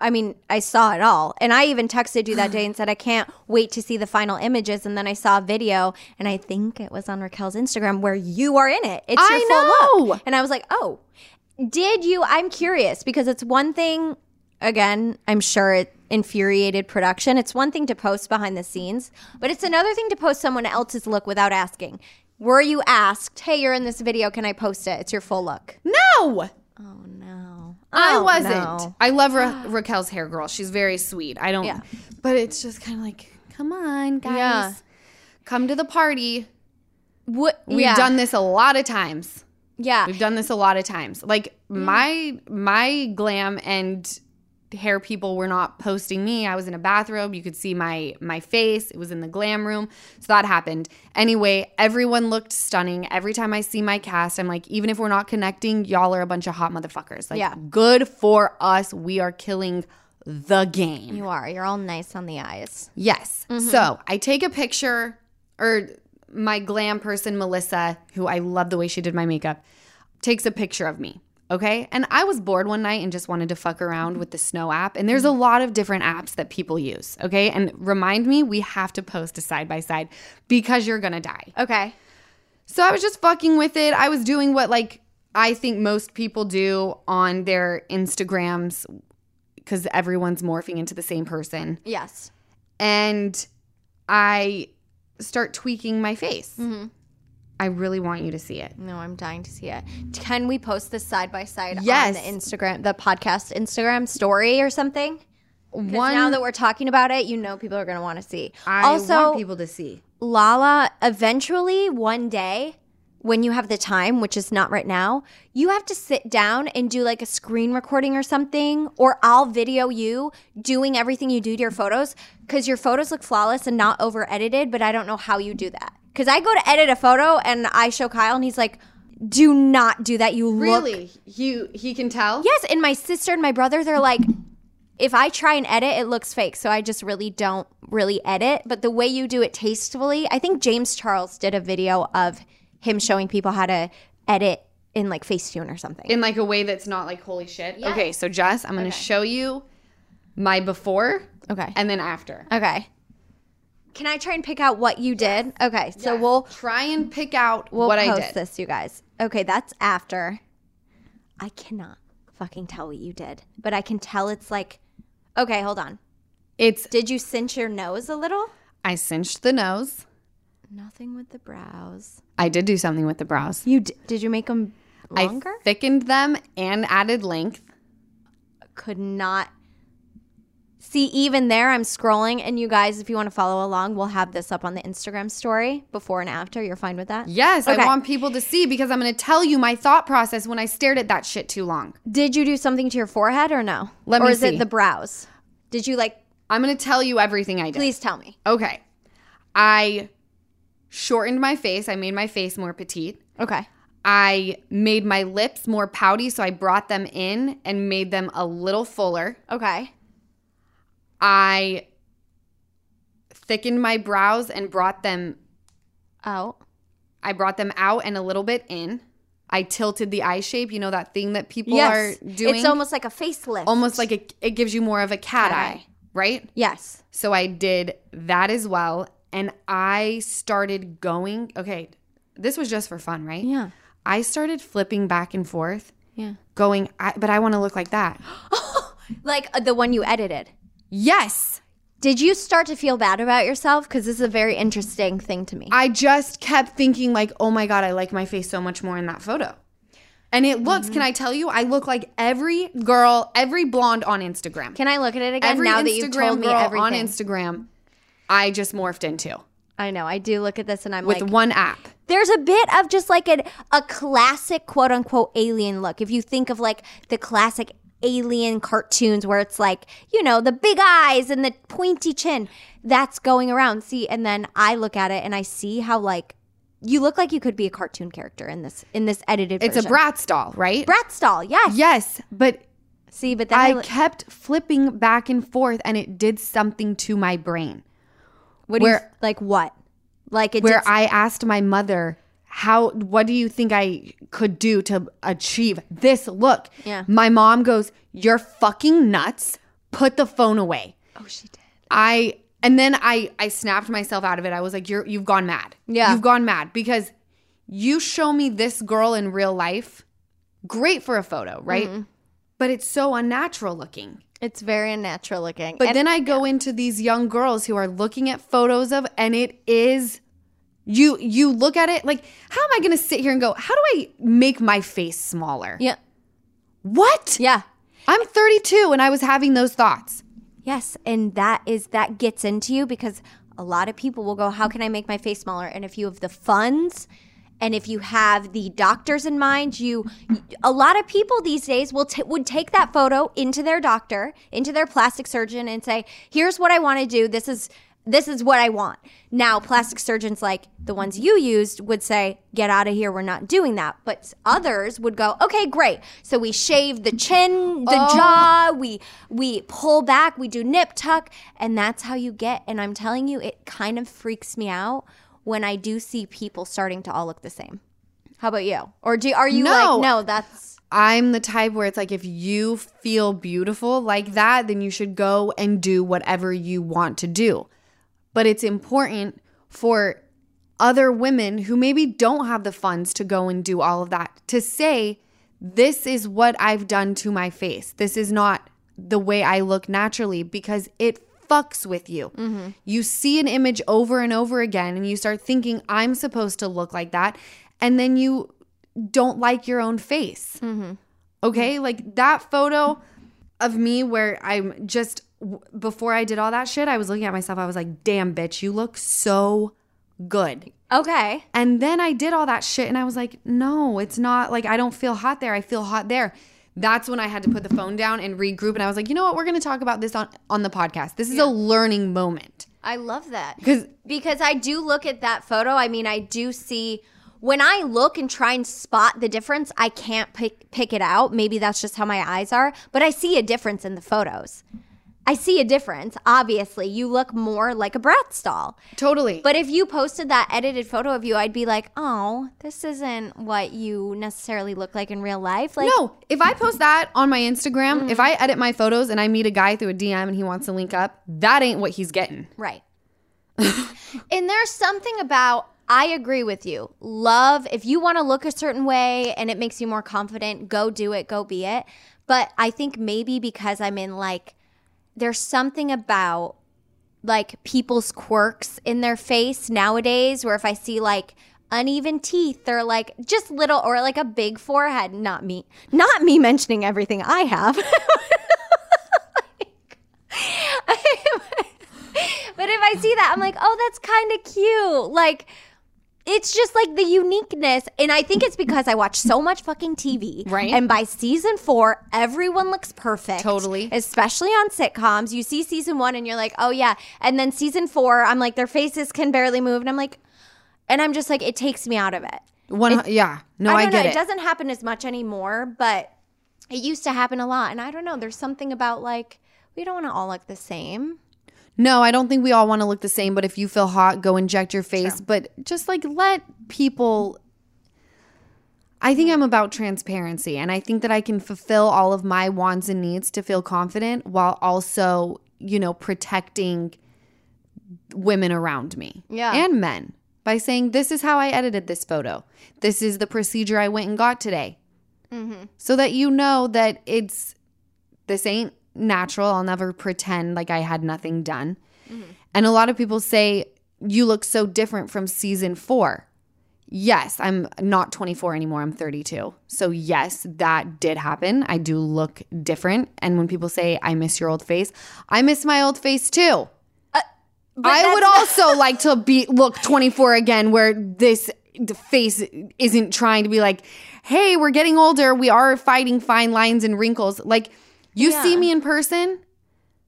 I mean, I saw it all. And I even texted you that day and said, I can't wait to see the final images. And then I saw a video, and I think it was on Raquel's Instagram where you are in it. It's your I full know. look. And I was like, oh, did you? I'm curious because it's one thing, again, I'm sure it infuriated production. It's one thing to post behind the scenes, but it's another thing to post someone else's look without asking. Were you asked, hey, you're in this video, can I post it? It's your full look. No. Oh, no. I Oh, wasn't. no. I love Ra- Raquel's hair girl. She's very sweet. I don't, Yeah. but it's just kind of like, come on, guys. Yeah. Come to the party. What, We've yeah. done this a lot of times. Yeah. We've done this a lot of times. Like my my glam and hair people were not posting me. I was in a bathrobe. You could see my my face. It was in the glam room. So that happened. Anyway, everyone looked stunning. Every time I see my cast, I'm like, even if we're not connecting, y'all are a bunch of hot motherfuckers. Like Yeah. good for us. We are killing the game. You are. You're all nice on the eyes. Yes. Mm-hmm. So I take a picture, or my glam person, Melissa, who I love the way she did my makeup, takes a picture of me. Okay. And I was bored one night and just wanted to fuck around with the Snow app. And there's a lot of different apps that people use. Okay. And remind me, we have to post a side by side because you're going to die. Okay. So I was just fucking with it. I was doing what, like, I think most people do on their Instagrams because everyone's morphing into the same person Yes. and I start tweaking my face. Mm-hmm. I really want you to see it. No, I'm dying to see it. Can we post this side by side Yes. on the Instagram, the podcast Instagram story or something? One, now that we're talking about it, you know people are going to want to see. I also, want people to see. Lala, eventually one day when you have the time, which is not right now, you have to sit down and do like a screen recording or something, or I'll video you doing everything you do to your photos because your photos look flawless and not over edited, but I don't know how you do that. Because I go to edit a photo and I show Kyle and he's like, do not do that. You look Really? He he can tell? Yes, and my sister and my brother, they're like, if I try and edit, it looks fake. So I just really don't really edit. But the way you do it tastefully, I think James Charles did a video of him showing people how to edit in like Facetune or something. In like a way that's not like holy shit. Okay, so Jess, I'm gonna show you my before Okay. and then after. okay. Can I try and pick out what you did? Okay, so we'll Try and pick out we'll what I did. this, you guys. Okay, that's after. I cannot fucking tell what you did, but I can tell it's like. Okay, hold on. It's Did you cinch your nose a little? I cinched the nose. Nothing with the brows. I did do something with the brows. You d- did you make them longer? I thickened them and added length. Could not see even there. I'm scrolling, and you guys, if you want to follow along, we'll have this up on the Instagram story before and after. You're fine with that? Yes, Okay. I want people to see because I'm going to tell you my thought process when I stared at that shit too long. Did you do something to your forehead or no? Let or me is see. it the brows? Did you like? I'm going to tell you everything I did. Please tell me. Okay. I shortened my face. I made my face more petite. Okay. I made my lips more pouty, so I brought them in and made them a little fuller. Okay. I thickened my brows and brought them Out. I brought them out and a little bit in. I tilted the eye shape, you know that thing that people yes. are doing It's almost like a facelift. almost like a, it gives you more of a cat, Cat eye, eye. right? Yes. So I did that as well and I started going, okay, this was just for fun, right? Yeah. I started flipping back and forth, Yeah. going, I, but I want to look like that. Like uh, the one you edited. Yes. Did you start to feel bad about yourself? Because this is a very interesting thing to me. I just kept thinking like, oh my god, I like my face so much more in that photo. And it looks, Mm-hmm. can I tell you, I look like every girl, every blonde on Instagram. Can I look at it again every now Instagram that you've told me everything? on Instagram, I just morphed into I know. I do look at this and I'm with like, one app. there's a bit of just like a, a classic quote unquote alien look. If you think of like the classic alien cartoons where it's like, you know, the big eyes and the pointy chin, that's going around. See, and then I look at it and I see how like you look like you could be a cartoon character in this in this edited It's a version. Bratz doll, right? Bratz doll, yes. Yes, but See, but then I, I li- kept flipping back and forth and it did something to my brain. what do you where- like what? Like it Where did, I asked my mother, how what do you think I could do to achieve this look? Yeah. My mom goes, "You're fucking nuts. Put the phone away." Oh, she did. I and then I I snapped myself out of it. I was like, "You're you've gone mad. Yeah. you've gone mad because you show me this girl in real life, great for a photo, right? Mm-hmm. But it's so unnatural looking. It's very unnatural looking. But And- then I go into these young girls who are looking at photos of, and it is you. You look at it like, how am I going to sit here and go? How do I make my face smaller? yeah, What? yeah. I'm 32 and I was having those thoughts. Yes, and that is that gets into you because a lot of people will go, "How can I make my face smaller?" And if you have the funds and if you have the doctors in mind, you a lot of people these days will t- would take that photo into their doctor, into their plastic surgeon and say, "Here's what I want to do. This is this is what I want." Now, plastic surgeons like the ones you used would say, "Get out of here. We're not doing that." But others would go, "Okay, great. So we shave the chin, the oh. jaw, we we pull back, we do nip tuck, and that's how you get." And I'm telling you, it kind of freaks me out when I do see people starting to all look the same. How about you? Or do are you No. like, "No, that's I'm the type where it's like, if you feel beautiful like that, then you should go and do whatever you want to do. But it's important for other women who maybe don't have the funds to go and do all of that to say, this is what I've done to my face. This is not the way I look naturally because it fucks with you. Mm-hmm. You see an image over and over again and you start thinking, I'm supposed to look like that. And then you don't like your own face. Mm-hmm. Okay. Like that photo of me where I'm just, before I did all that shit, I was looking at myself. I was like, damn, bitch, you look so good. okay." And then I did all that shit and I was like, no, it's not like I don't feel hot there. I feel hot there. That's when I had to put the phone down and regroup. And I was like, you know what? We're going to talk about this on, on the podcast. This is a learning moment. I love that. 'Cause- because I do look at that photo. I mean, I do see when I look and try and spot the difference, I can't pick pick it out. Maybe that's just how my eyes are, but I see a difference in the photos. I see a difference. Obviously, you look more like a Bratz doll. Totally. But if you posted that edited photo of you, I'd be like, oh, this isn't what you necessarily look like in real life. Like, no, if I post that on my Instagram, if mm. I edit my photos and I meet a guy through a DM and he wants to link up, that ain't what he's getting. Right. and there's something about, I agree with you. Love, if you want to look a certain way and it makes you more confident, go do it, go be it. But I think maybe because I'm in like, there's something about like people's quirks in their face nowadays where if I see like uneven teeth or like just little or like a big forehead, not me, not me mentioning everything I have. but if I see that, I'm like, oh, that's kind of cute. Like, it's just like the uniqueness. And I think it's because I watch so much fucking TV. Right. And by season four, everyone looks perfect. Totally. Especially on sitcoms. You see season one and you're like, oh, yeah. And then season four, I'm like, their faces can barely move. And I'm like, and I'm just like, it takes me out of it. One, yeah, no, I, don't get know. it. doesn't happen as much anymore, but it used to happen a lot. And I don't know. There's something about like, we don't want to all look the same. No, I don't think we all want to look the same, but if you feel hot, go inject your face. But just like let people. I think I'm about transparency, and I think that I can fulfill all of my wants and needs to feel confident while also, you know, protecting women around me Yeah. and men by saying, This is how I edited this photo. This is the procedure I went and got today. Mm-hmm. So that you know that it's this ain't natural. I'll never pretend like I had nothing done. And a lot of people say, You look so different from season four. Yes, I'm not 24 anymore. I'm 32. So, yes, that did happen. I do look different. And when people say, I miss your old face, I miss my old face too. I would also like to be look 24 again, where this the face isn't trying to be like, hey, we're getting older. We are fighting fine lines and wrinkles. Like, you see me in person,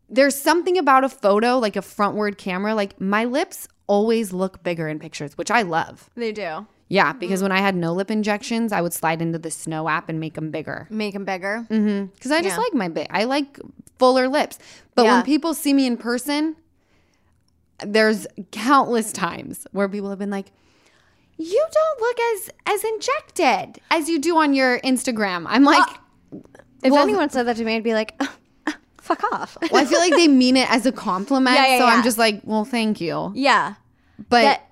there's something about a photo, like a frontward camera. Like, my lips always look bigger in pictures, which I love. They do. Yeah, because mm-hmm. when I had no lip injections, I would slide into the Snow app and make them bigger. Make them bigger. Mm-hmm, because I just like my bit. I like fuller lips. But Yeah. when people see me in person, there's countless times where people have been like, "You don't look as as injected as you do on your Instagram." I'm like, If Well, anyone said that to me, I'd be like, uh, uh, fuck off. well, I feel like they mean it as a compliment. Yeah, yeah, so yeah. I'm just like, "Well, thank you." yeah. But that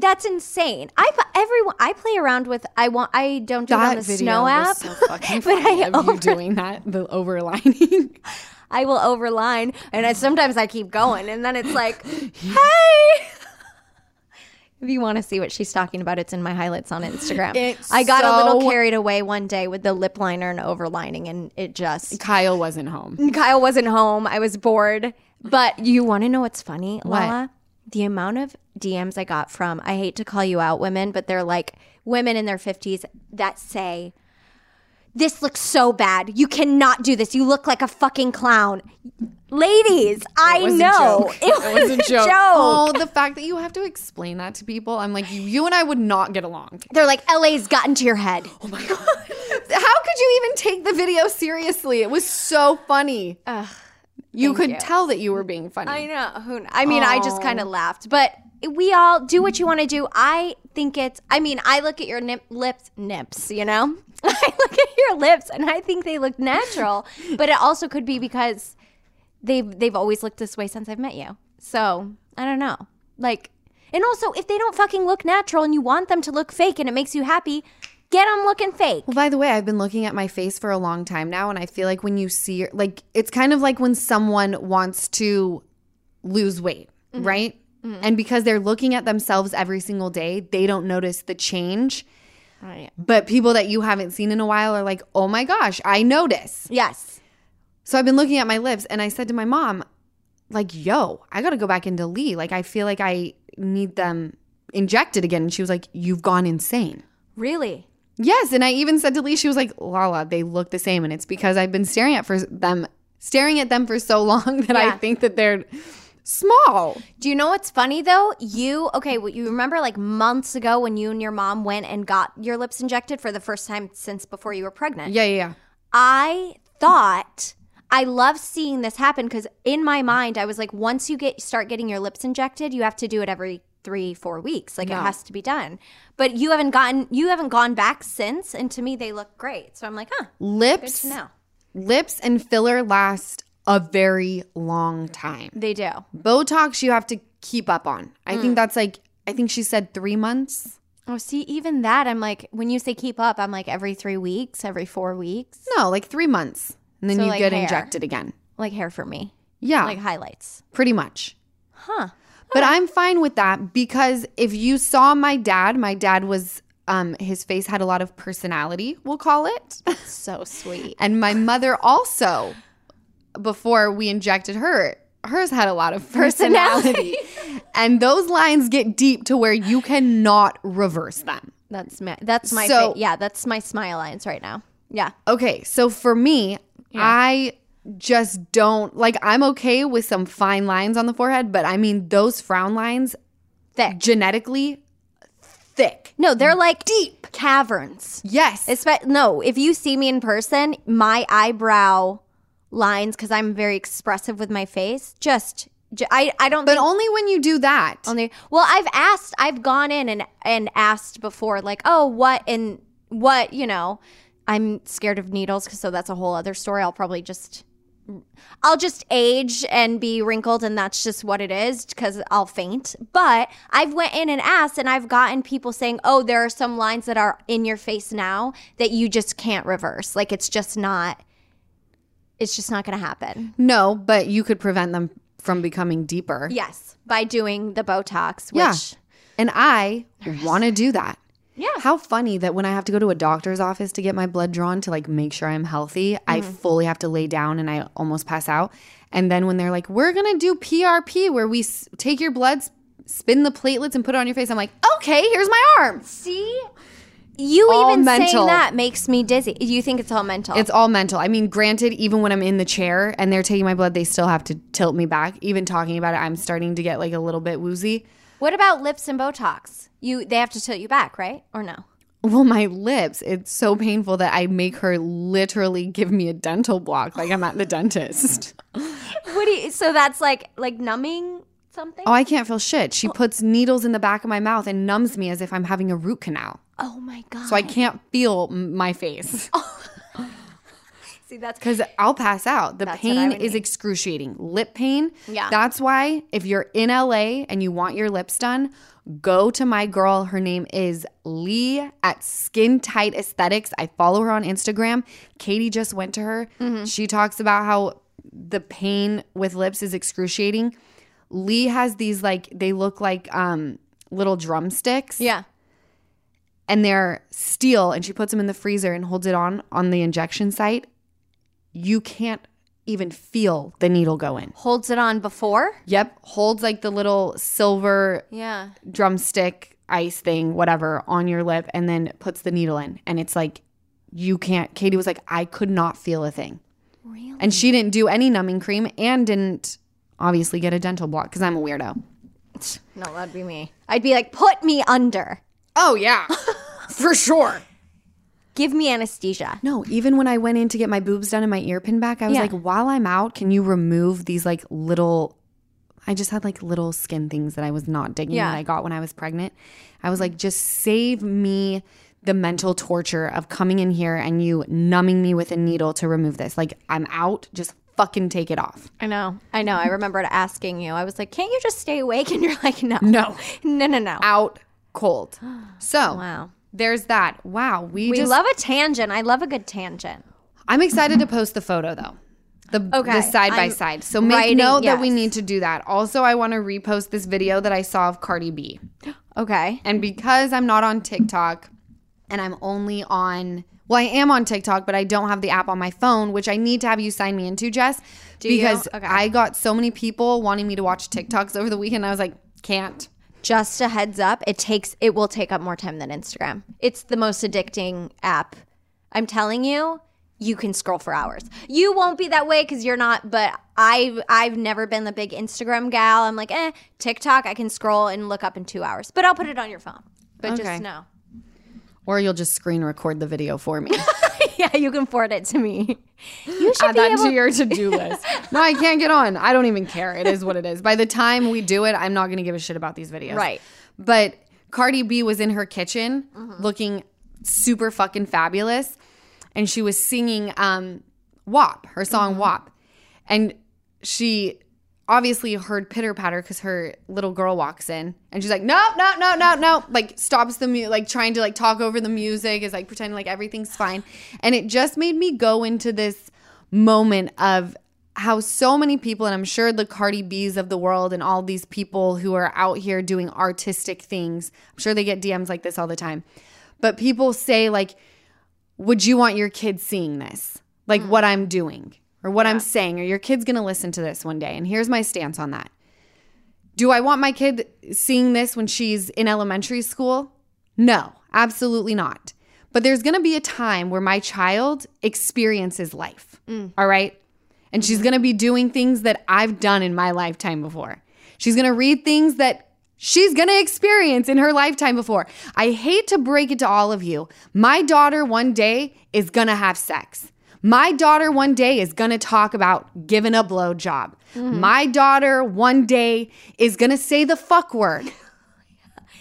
that's insane. I everyone I play around with. I want. I don't do it on the video Snow app, so but I you over, doing that, the overlining. I will overline, and I, sometimes I keep going, and then it's like, hey. If you want to see what she's talking about, it's in my highlights on Instagram. It's I got a little carried away one day with the lip liner and overlining, and it just Kyle wasn't home. Kyle wasn't home. I was bored. But you want to know what's funny, What? Lala? The amount of DMs I got from, I hate to call you out women, but they're like women in their 50s that say, This looks so bad. You cannot do this. You look like a fucking clown. Ladies, I was a know. joke. It was a joke. joke. Oh, the fact that you have to explain that to people, I'm like, you and I would not get along. They're like, LA's gotten to your head. Oh my god! How could you even take the video seriously? It was so funny. you could you. tell that you were being funny. I know. I mean, I just kind of oh. laughed, but we all do what you want to do. I think it's. I mean, I look at your nip, lips, nips. You know, I look at your lips, and I think they look natural. but it also could be because they've they've always looked this way since I've met you. So I don't know. Like, and also if they don't fucking look natural and you want them to look fake and it makes you happy, get them looking fake. Well, by the way, I've been looking at my face for a long time now, and I feel like when you see, like, it's kind of like when someone wants to lose weight, mm-hmm. right? Mm-hmm. And because they're looking at themselves every single day, they don't notice the change. Right. But people that you haven't seen in a while are like, oh my gosh, I notice. Yes. So I've been looking at my lips and I said to my mom, like, yo, I got to go back into Lee. Like, I feel like I need them injected again. And she was like, you've gone insane. Really. Yes. And I even said to Lee, she was like, Lala, they look the same. And it's because I've been staring at for them, staring at them for so long that I think that they're small. Do you know what's funny though? You okay? Well, you remember like months ago when you and your mom went and got your lips injected for the first time since before you were pregnant. Yeah, yeah, yeah. I thought I love seeing this happen because in my mind, I was like, once you get start getting your lips injected, you have to do it every three, four weeks. Like it has to be done. But you haven't gotten, you haven't gone back since, and to me, they look great. So I'm like, huh, Lips, lips and filler last a very long time. They do. Botox you have to keep up on. I Mm. think that's like I think she said 3 months. Oh, see, even that, I'm like, when you say keep up, I'm like every three weeks, every four weeks, No, like 3 months. And then So, you like, get hair. injected again. like hair for me, Yeah. like highlights. pretty much. Huh. But I'm fine with that because if you saw my dad, my dad was um his face had a lot of personality, we'll call it. So sweet. and my mother also before we injected her, hers had a lot of personality. and those lines get deep to where you cannot reverse them. That's my, that's my, So- fa- yeah, that's my smile lines right now. Yeah. Okay, so for me, I just don't like I'm okay with some fine lines on the forehead, but I mean those frown lines Thick. genetically thick. No, they're like deep caverns. Yes. Espe- no, if you see me in person, my eyebrow lines, because I'm very expressive with my face, just, j- I, I don't but think only when you do that. only, well, I've asked, I've gone in and, and asked before, like, oh, what, and what, you know, I'm scared of needles, so that's a whole other story. I'll probably just, I'll just age and be wrinkled and that's just what it is because I'll faint. But I've went in and asked and I've gotten people saying, "Oh, there are some lines that are in your face now that you just can't reverse. Like it's just not it's just not going to happen." no, but you could prevent them from becoming deeper. Yes, by doing the Botox, which Yeah. And I want to do that. Yeah. How funny that when I have to go to a doctor's office to get my blood drawn to like make sure I'm healthy, I Mm-hmm. fully have to lay down and I almost pass out. And then when they're like, "We're going to do PRP where we s- take your blood, spin the platelets and put it on your face." I'm like, "Okay, here's my arm." see you All even mental. saying that makes me dizzy. You think it's all mental? It's all mental. I mean, granted, even when I'm in the chair and they're taking my blood, they still have to tilt me back. Even talking about it, I'm starting to get like a little bit woozy. what about lips and Botox? You they have to tilt you back, right? Or no? Well, my lips, it's so painful that I make her literally give me a dental block like I'm at the dentist. What do you so that's like like numbing something? Oh, I can't feel shit. She puts needles in the back of my mouth and numbs me as if I'm having a root canal. Oh my god. So I can't feel my face see that's because I'll pass out. The That's what I pain is need. excruciating. Lip pain. Yeah. That's why if you're in LA and you want your lips done, go to my girl. Her name is Lee at Skin Tight Aesthetics. I follow her on Instagram. Katie just went to her. Mm-hmm. She talks about how the pain with lips is excruciating. Lee has these like they look like um little drumsticks Yeah. and they're steel and she puts them in the freezer and holds it on on the injection site you can't even feel the needle go in Holds it on before? yep holds like the little silver Yeah. drumstick ice thing whatever on your lip and then puts the needle in and it's like you can't katie was like i could not feel a thing Really? and she didn't do any numbing cream and didn't obviously get a dental block because i'm a weirdo No, that'd be me. I'd be like, put me under. oh yeah for sure Give me anesthesia. No, even when I went in to get my boobs done and my ear pin back, I was Yeah. like, while I'm out, can you remove these like little I just had like little skin things that I was not digging Yeah. that I got when I was pregnant. I was mm. like, just save me the mental torture of coming in here and you numbing me with a needle to remove this. Like, I'm out, just fucking take it off. I know. I know. I remembered asking you. I was like, can't you just stay awake? And you're like, no. No. No, no, no. Out cold. So Wow. there's that. Wow. We, We just love a tangent. I love a good tangent. I'm excited to post the photo though. The, Okay, the side by I'm side. So make writing- note that we need to do that. Also, I want to repost this video that I saw of Cardi B. Okay. And because I'm not on TikTok and I'm only on, well, I am on TikTok, but I don't have the app on my phone, which I need to have you sign me into, Jess. Do you? because Okay. I got so many people wanting me to watch TikToks over the weekend. I was like, can't. Just a heads up, it takes it will take up more time than Instagram. It's the most addicting app. I'm telling you, you can scroll for hours. You won't be that way because you're not, but I've I've never been the big Instagram gal. I'm like, eh, TikTok, I can scroll and look up in two hours. But I'll put it on your phone. But Okay. just know. Or you'll just screen record the video for me. yeah, you can forward it to me. You should Add be that able to your to-do list. No, I can't get on. I don't even care. It is what it is. By the time we do it, I'm not going to give a shit about these videos. Right. But Cardi B was in her kitchen looking super fucking fabulous and she was singing um WAP, her song WAP. And she obviously heard pitter patter because her little girl walks in and she's like, no, no, no, no, no. Like stops the music, like trying to like talk over the music, is like pretending like everything's fine. And it just made me go into this moment of how so many people, and I'm sure the Cardi B's of the world and all these people who are out here doing artistic things, I'm sure they get DMs like this all the time. But people say, like, would you want your kids seeing this? Like hmm. what I'm doing or what I'm saying, or your kid's gonna listen to this one day. And here's my stance on that. Do I want my kid seeing this when she's in elementary school? No, absolutely not. But there's gonna be a time where my child experiences life. Mm. all right? And she's gonna be doing things that I've done in my lifetime before. She's gonna read things that she's gonna experience in her lifetime before. I hate to break it to all of you. My daughter one day is gonna have sex. My daughter one day is gonna talk about giving a blowjob. Mm-hmm. My daughter one day is gonna say the fuck word.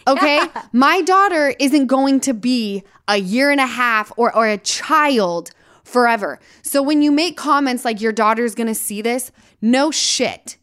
Okay? My daughter isn't going to be a year and a half or, or a child forever. So when you make comments like your daughter's gonna see this, no shit.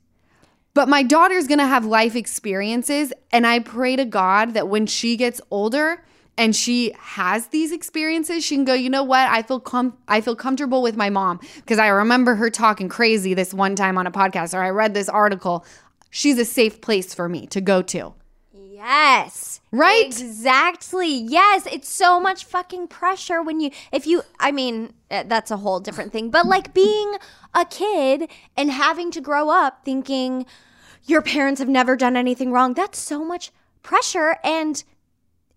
But my daughter's gonna have life experiences, and I pray to God that when she gets older and she has these experiences, she can go, you know what? I feel com- I feel comfortable with my mom because I remember her talking crazy this one time on a podcast, or I read this article. She's a safe place for me to go to. Yes. Right? Exactly. Yes. It's so much fucking pressure when you, if you, I mean, eh, that's a whole different thing, but like being a kid and having to grow up thinking your parents have never done anything wrong, that's so much pressure and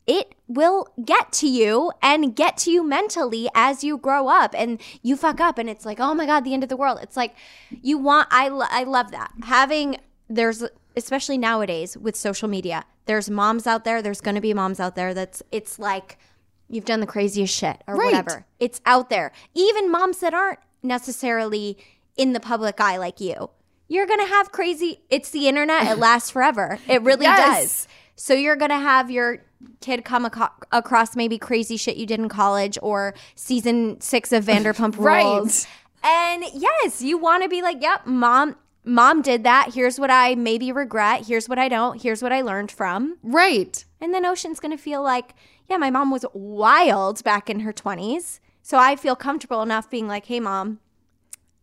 it will get to you and get to you mentally as you grow up and you fuck up and it's like oh my god the end of the world. It's like you want i, I love that. Having there's especially nowadays with social media there's moms out there there's going to be moms out there that's it's like you've done the craziest shit or Right. whatever. It's out there. Even moms that aren't necessarily in the public eye like you you're going to have crazy it's the internet it lasts forever. It really Yes. does. So you're gonna have your kid come aco- across maybe crazy shit you did in college or season six of Vanderpump Right. Rules. And yes, you want to be like, yep, mom, mom did that. Here's what I maybe regret. Here's what I don't. Here's what I learned from. Right. And then Ocean's gonna feel like, yeah, my mom was wild back in her twenties. So I feel comfortable enough being like, hey, mom,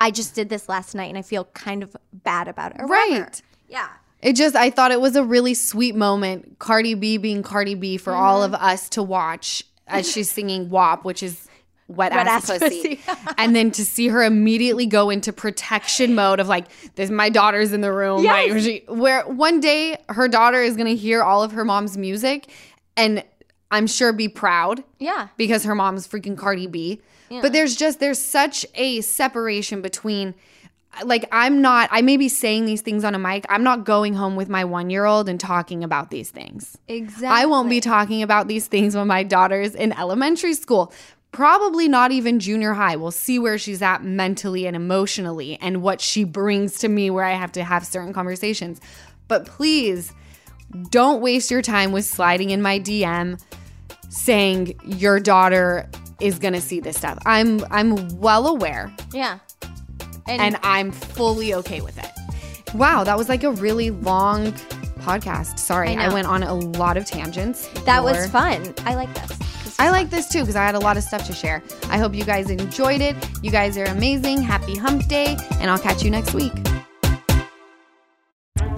I just did this last night and I feel kind of bad about it. or whatever. Right. Yeah. It just, I thought it was a really sweet moment. Cardi B being Cardi B for all mm-hmm. of us to watch as she's singing WAP, which is wet, Wet ass, ass pussy. pussy. and then to see her immediately go into protection mode of like, this, my daughter's in the room. Right? She- where one day her daughter is going to hear all of her mom's music and I'm sure be proud Yeah. because her mom's freaking Cardi B. But there's just there's such a separation between like I'm not I may be saying these things on a mic. I'm not going home with my 1-year-old and talking about these things. Exactly. I won't be talking about these things when my daughter's in elementary school. Probably not even junior high. We'll see where she's at mentally and emotionally and what she brings to me where I have to have certain conversations. But please don't waste your time with sliding in my DM saying your daughter is going to see this stuff. I'm I'm well aware Yeah. And I'm fully okay with it. Wow, that was like a really long podcast. Sorry, I I, went on a lot of tangents. That was fun. I like this. This I like this too because I had a lot of stuff to share. I hope you guys enjoyed it. You guys are amazing. Happy hump day, and I'll catch you next week.